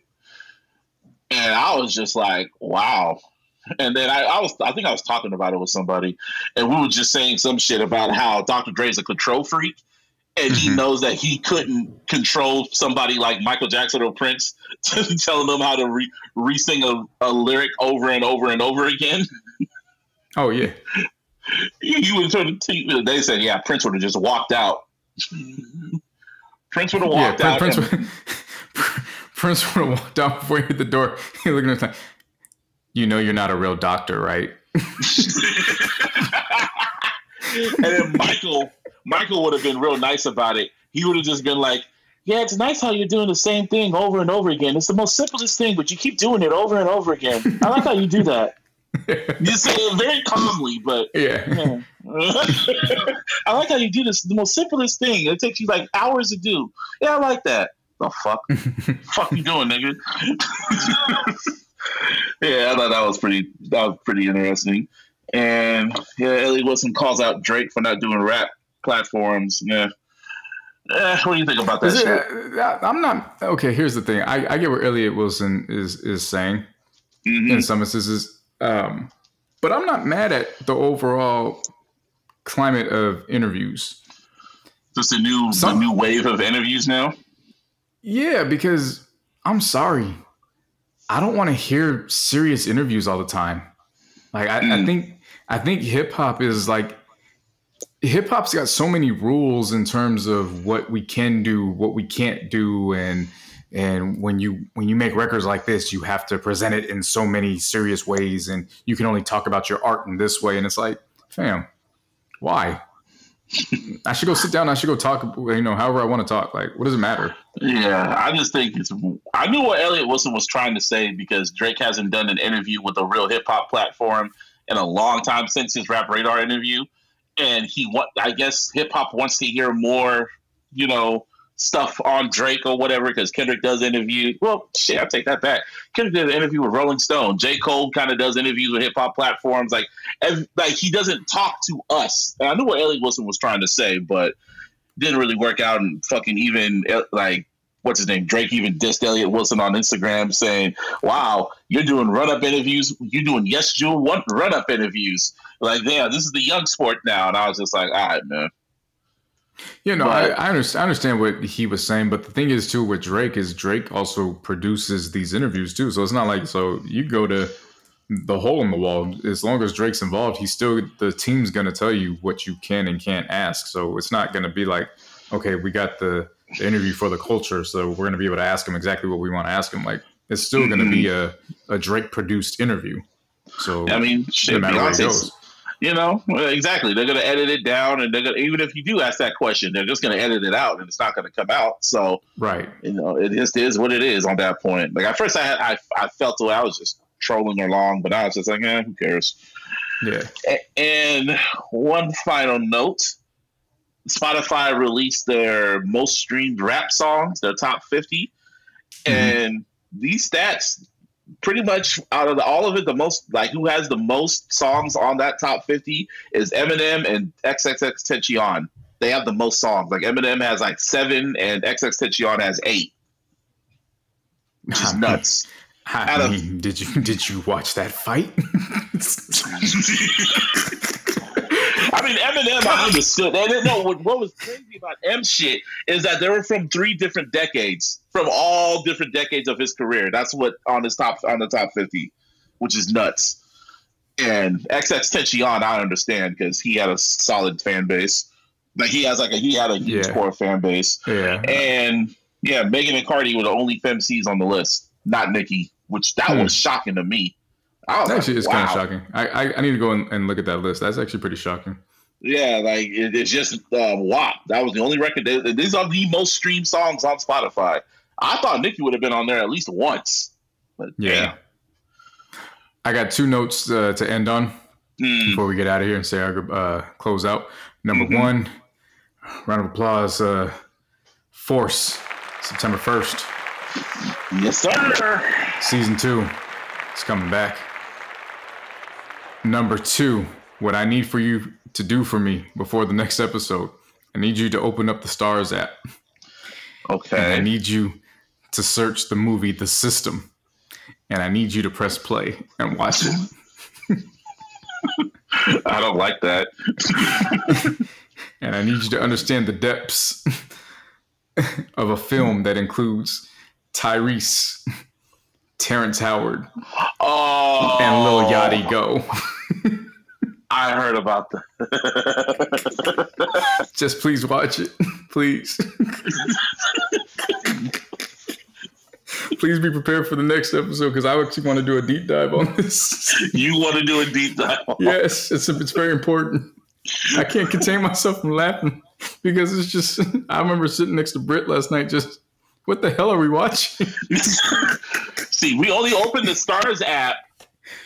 And I was just like, wow. And then I, I was, I think I was talking about it with somebody, and we were just saying some shit about how Dr. Dre's a control freak, and he Mhm. knows that he couldn't control somebody like Michael Jackson or Prince, [laughs] telling them how to re, re-sing a, a lyric over and over and over again. Oh, yeah. He, he would sort of. They said, yeah, Prince would have just walked out. [laughs] Prince would have walked Prin- out. Prince, and- would- [laughs] Prince would have walked out before he hit the door. [laughs] He looking at him like, You know, you're not a real doctor, right? and then Michael, Michael would have been real nice about it. He would have just been like, "Yeah, it's nice how you're doing the same thing over and over again. It's the most simplest thing, but you keep doing it over and over again. I like how you do that. You say it very calmly, but Yeah. yeah. [laughs] I like how you do this. The most simplest thing. It takes you like hours to do. Yeah, I like that. The fuck, [laughs] fuck you doing, nigga? [laughs] yeah, I thought that was pretty. That was pretty interesting. And yeah, Elliott Wilson calls out Drake for not doing rap platforms. Yeah. Eh, what do you think about that Is shit? it, uh, I'm not okay. Here's the thing. I, I get what Elliott Wilson is is saying Mhm. in some instances, um, but I'm not mad at the overall climate of interviews. Just a new, Some- the new wave of interviews now. Yeah, because I'm sorry, I don't want to hear serious interviews all the time. Like I, I Mm. think I think hip hop is like hip hop's got so many rules in terms of what we can do, what we can't do, and and when you when you make records like this, you have to present it in so many serious ways, and you can only talk about your art in this way. And it's like, fam, why? [laughs] I should go sit down. I should go talk. You know, however I want to talk. Like, what does it matter? Yeah, I just think it's. I knew what Elliott Wilson was trying to say because Drake hasn't done an interview with a real hip hop platform in a long time since his Rap Radar interview, and he want. I guess hip hop wants to hear more, you know, stuff on Drake or whatever because Kendrick does interview. Well, shit, I take that back. Kendrick did an interview with Rolling Stone. J Cole kind of does interviews with hip hop platforms. Like, and, like he doesn't talk to us. And I knew what Elliott Wilson was trying to say, but didn't really work out and fucking even uh, like what's his name? Drake even dissed Elliott Wilson on Instagram saying, "Wow, you're doing run up interviews. You're doing yes, one run up interviews. Like, damn, this is the young sport now." And I was just like, "All right, man." Yeah, know, I, But- I, understand, I understand what he was saying, but the thing is too with Drake is Drake also produces these interviews too. So it's not like so you go to the hole in the wall. As long as Drake's involved, he's still the team's gonna tell you what you can and can't ask. So it's not gonna be like, okay, we got the, the interview for the culture, so we're gonna be able to ask him exactly what we want to ask him. Like it's still gonna be mm-hmm. a, a Drake produced interview. So I mean, no shit, matter where it Beyonce's, goes. You know, exactly. They're gonna edit it down, and they're gonna even if you do ask that question, they're just gonna edit it out, and it's not gonna come out. So Right. you know, it just is what it is on that point. Like at first, I had, I I felt the way I was just trolling along, but I was just like, eh, who cares? Yeah. A- And one final note: Spotify released their most streamed rap songs, their top 50 and these stats. Pretty much out of the, all of it, the most like who has the most songs on that top fifty is Eminem and XXX Tentacion. They have the most songs. Like Eminem has like seven, and XX Tentacion has eight, which is nuts. I Out of- did you did you watch that fight? [laughs] I mean, Eminem, I understood. And then, no, what, what was crazy about M shit is that they were from three different decades, from all different decades of his career. That's what on his top on the top fifty, which is nuts. And XX Tentacion, I understand because he had a solid fan base. Like he has like a he had a huge Yeah. core fan base. yeah. And yeah, Megan and Cardi were the only femcs on the list, not Nicki, which that Hmm. was shocking to me. I Actually, like, it's wow. kind of shocking. I, I I need to go and, and look at that list. That's actually pretty shocking. Yeah, like it, it's just uh, WAP. That was the only record. They, these are the most streamed songs on Spotify. I thought Nicki would have been on there at least once. But Yeah. I got two notes uh, to end on. Mm, before we get out of here and say our uh, close out. Number Mhm. one, round of applause. Uh, Force, September first, yes, sir. season two. It's coming back. Number two, what I need for you to do for me before the next episode, I need you to open up the Starz app. And I need you to search the movie The System. And I need you to press play and watch it. [laughs] I don't like that. [laughs] And I need you to understand the depths [laughs] of a film that includes Tyrese, Terrence Howard, Oh, and Lil Yachty Go. I heard about that. Just please watch it. Please. Please be prepared for the next episode because I actually want to do a deep dive on [laughs] this. you want to do a deep dive? yes, it's it's very important. I can't contain myself from laughing because it's just. [laughs] I remember sitting next to Britt last night. Just what the hell are we watching? [laughs] See, we only opened the Starz app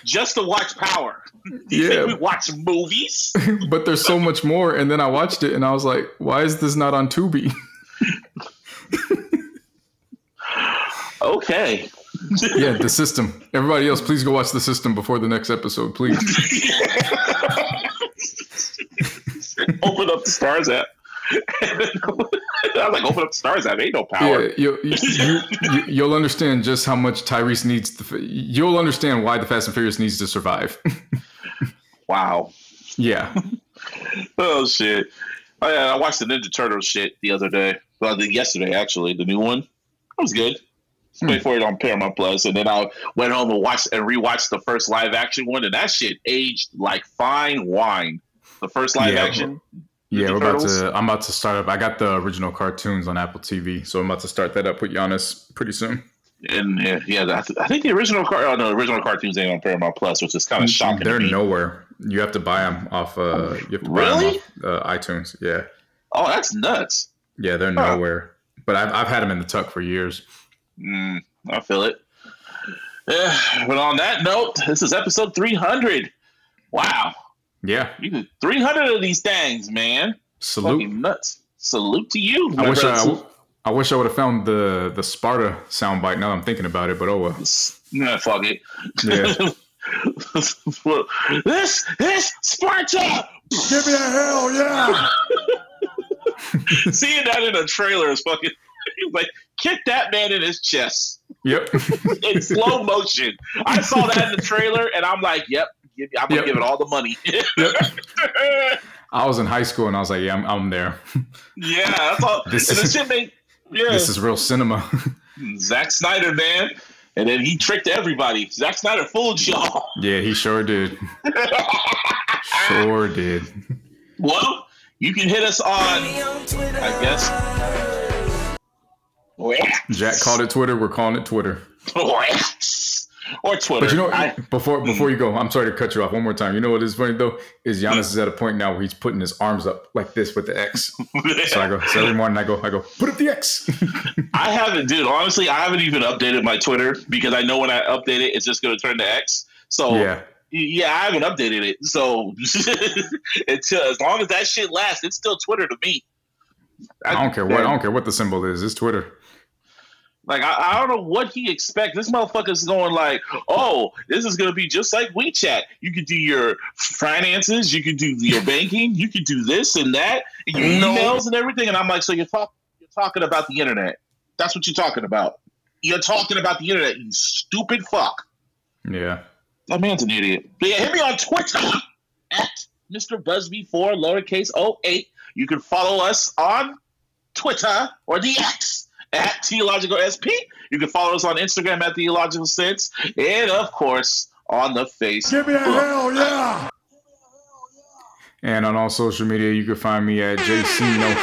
just to watch Power. Do you think we watch movies? but there's so much more. And then I watched it and I was like, why is this not on Tubi? Okay. yeah, the system. Everybody else, please go watch the system before the next episode, please. [laughs] open up the Starz app. [laughs] I was like, open up the Starz app. Ain't no power. Yeah, you, you, you, understand just how much Tyrese needs. To, you'll understand why the Fast and Furious needs to survive. [laughs] Wow. yeah, Oh shit. Oh yeah, I watched the Ninja Turtles shit the other day. Well, the, yesterday actually, the new one. That was good. Wait for it on Paramount Plus, and then I went home and watched and rewatched the first live action one, and that shit aged like fine wine. The first live Yeah. action. yeah. We're about to. I'm about to start up. I got the original cartoons on Apple TV, so I'm about to start that up with Giannis pretty soon. And yeah, yeah I, th- I think the original car, oh, no, the original cartoons ain't on Paramount Plus, which is kind of shocking. They're nowhere. You have to buy them off. Uh, you have to buy Really? them off uh, iTunes. Yeah, Oh, that's nuts. yeah. They're Huh. nowhere. But I've I've had them in the tuck for years. Mm, I feel it. Yeah, but on that note, this is episode 300. Wow. Yeah. You did 300 of these things, man. Salute. Fucking nuts. Salute to you. I wish Remember, I, I wish I would have found the the Sparta soundbite. Now that I'm thinking about it, but oh well. Nah, fuck it. Yeah. [laughs] this, this, Sparta! Give me a hell yeah! [laughs] Seeing that in a trailer is fucking. [laughs] He's like, kicked that man in his chest Yep. [laughs] in slow motion. I saw that in the trailer, and I'm like, "Yep, I'm gonna Yep. give it all the money." yep. [laughs] I was in high school and I was like, yeah, I'm, I'm there. yeah, that's all. This is- made yeah. This is real cinema. Zack Snyder, man. And then he tricked everybody. Zack Snyder fooled y'all. yeah, he sure did. Sure did. Well, you can hit us on, I guess. Jack called it Twitter. We're calling it Twitter. [laughs] or Twitter. But you know, I, before mm. before you go, I'm sorry to cut you off one more time. You know what is funny though is Giannis is at a point now where he's putting his arms up like this with the X. [laughs] So I go so every morning I go I go put up the X. [laughs] I haven't, dude. Honestly, I haven't even updated my Twitter because I know when I update it, it's just going to turn to X. So yeah, yeah, I haven't updated it. So until uh, as long as that shit lasts, it's still Twitter to me. I don't care what I don't care what the symbol is. It's Twitter. Like I, I don't know what he expects. This motherfucker's going like, oh, this is gonna be just like WeChat. You could do your finances, you could do your banking, you could do this and that, and your No. emails and everything. And I'm like, so you're talking you're talking about the internet. That's what you're talking about. You're talking about the internet, you stupid fuck. Yeah. That man's an idiot. But yeah, hit me on Twitter [clears throat] at Mr. Busby4 lowercase 08. You can follow us on Twitter or the X at The iLLogical SP. You can follow us on Instagram at The iLLogical Sense. And of course, on the face. Give me a hell yeah! And on all social media, you can find me at JC No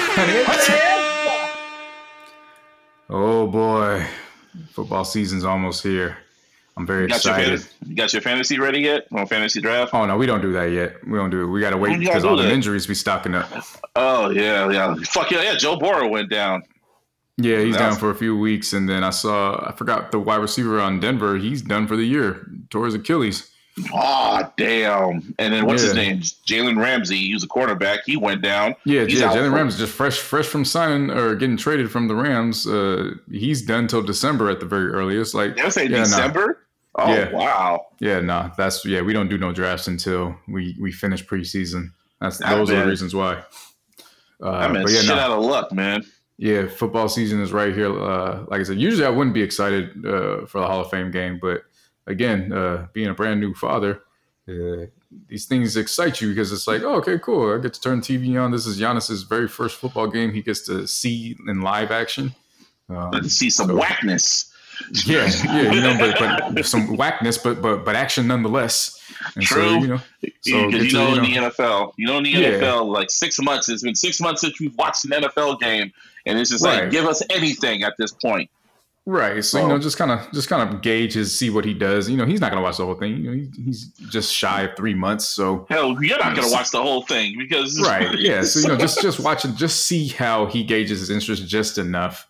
Oh boy, football season's almost here. I'm very You got, your excited. fantasy, you got your fantasy ready yet? On fantasy draft? Oh no, we don't do that yet. We don't do it. We gotta wait because all do the injuries be stocking up. Oh yeah, yeah. Fuck yeah, yeah. Joe Burrow went down. Yeah, he's down for a few weeks, and then I saw I forgot the wide receiver on Denver. He's done for the year. Tore his Achilles. Oh damn! And then what's his name? Jalen Ramsey. He was a quarterback. He went down. Yeah, He's yeah. Jalen for- Rams just fresh, fresh from signing or getting traded from the Rams. Uh, he's done till December at the very earliest. Like, I say yeah, nah. December? Oh Yeah. wow! yeah, nah. That's yeah. We don't do no drafts until we we finish preseason. That's Ah, those are the reasons why. Uh, I'm but yeah, shit nah. out of luck, man. Yeah, football season is right here. Uh, like I said, usually I wouldn't be excited uh, for the Hall of Fame game, but again, uh, being a brand new father, uh, these things excite you because it's like, oh, okay, cool. I get to turn TV on. This is Giannis's very first football game. He gets to see in live action. Um, Let's see some so- whackness. yeah, yeah, you know, but, but some whackness, but but but action nonetheless. And So, True. you know, So you to, know, in the NFL, you know, in the Yeah. NFL, like six months. It's been six months since we've watched an NFL game, and it's just Right. like, give us anything at this point. right? So you Oh. know, just kind of just kind of gauge his, see what he does. You know, he's not gonna watch the whole thing. You know, he, he's just shy of three months, so Hell, you're not gonna watch the whole thing because right yeah so you know just just [laughs] watch it just see how he gauges his interest just enough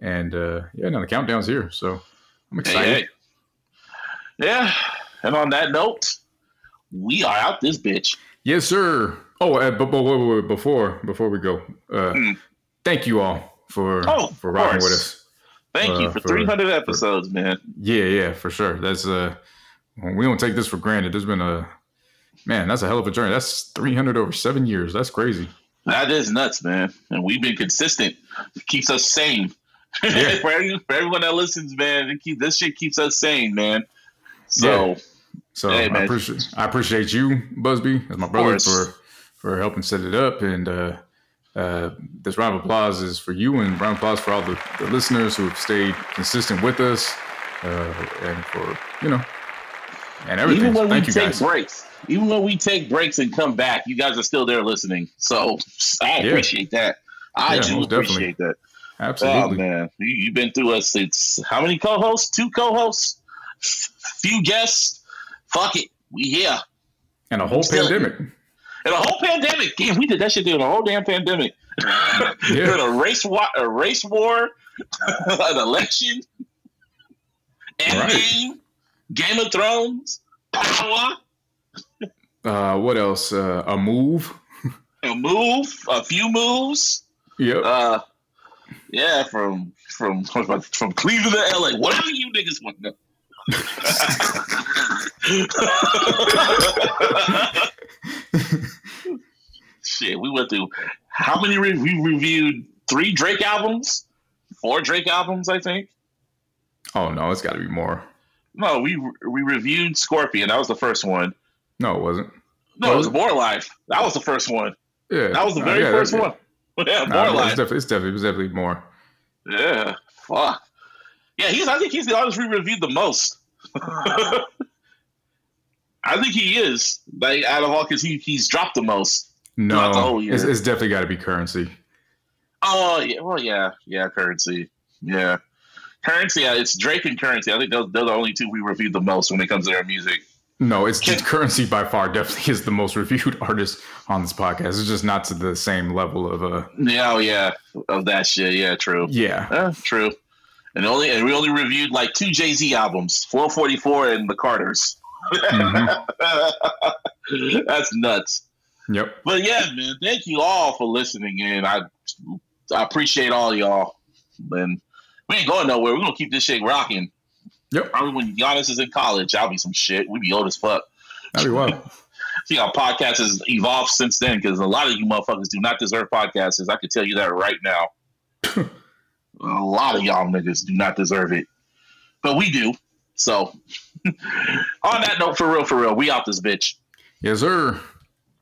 and uh yeah now the countdown's here so i'm excited hey. Yeah, and on that note, we are out this bitch. yes sir oh uh, but, but wait, wait, before before we go uh Hmm. Thank you all for Oh, for rocking course. with us Thank you Uh, for for- 300 episodes, man. yeah yeah for sure that's uh we don't take this for granted there's been a man that's a hell of a journey that's 300 over seven years that's crazy That is nuts, man. And we've been consistent. It keeps us sane. Yeah. [laughs] for, every, for everyone that listens, man, it keep, this shit keeps us sane, man. So, So Hey, I appreciate I appreciate you, Busby, as my brother, for for helping set it up. And uh, uh, this round of applause is for you, and round of applause for all the, the listeners who have stayed consistent with us, uh, and for you know, and everything. even when Thank we take guys. breaks, even when we take breaks and come back, you guys are still there listening. So, I Yeah. appreciate that. I Yeah, do most definitely. appreciate that. Oh, Absolutely. man. You, you've been through us. It's how many co hosts? Two co hosts? Few guests? Fuck it. We here. and a whole Still- pandemic. And a whole pandemic. Damn, we did that shit during a whole damn pandemic. [laughs] during a race war, a race war, [laughs] an election, Endgame, Game of Thrones, Power, Uh, what else? Uh, a move. a move, a few moves. Yep. Uh, yeah, from from from Cleveland to LA, whatever you niggas want to. [laughs] Shit, we went through how many? Re- we reviewed three Drake albums, four Drake albums, I think. Oh no, it's got to be more. No, we we reviewed Scorpion. That was the first one. No, it wasn't. No, it was Was More Life. That was the first one. Yeah, That was the Uh, very yeah, first one. [laughs] Yeah, Nah, More it's, Life. definitely, it's definitely, it was definitely more. Yeah, fuck. Yeah, he's. I think he's the artist we reviewed the most. [laughs] I think he is. Like out of all, because he he's dropped the most. No, it's, it's definitely got to be Curren$y. Oh yeah, well yeah, yeah, Curren$y. Yeah, Curren$y. Yeah, it's Drake and Curren$y. I think those they're the only two we reviewed the most when it comes to their music. No, it's Can- [laughs] Curren$y by far. Definitely is the most reviewed [laughs] artist on this podcast. It's just not to the same level of uh Yeah, oh yeah, of that shit. Yeah, true. yeah. Uh, true. And only and we only reviewed like two Jay Z albums, 4:44 and the Carters. Mhm. [laughs] That's nuts. Yep. But yeah, man, thank you all for listening in. I I appreciate all y'all. And we ain't going nowhere. We're gonna keep this shit rocking. Yep. Probably when Giannis is in college, I'll be some shit. We be old as fuck. That'd be wild. [laughs] See how podcast has evolved since then, because a lot of you motherfuckers do not deserve podcasters. I can tell you that right now. [coughs] a lot of y'all niggas do not deserve it, but we do. So, [laughs] on that note, for real, for real, we out this bitch. Yes, sir.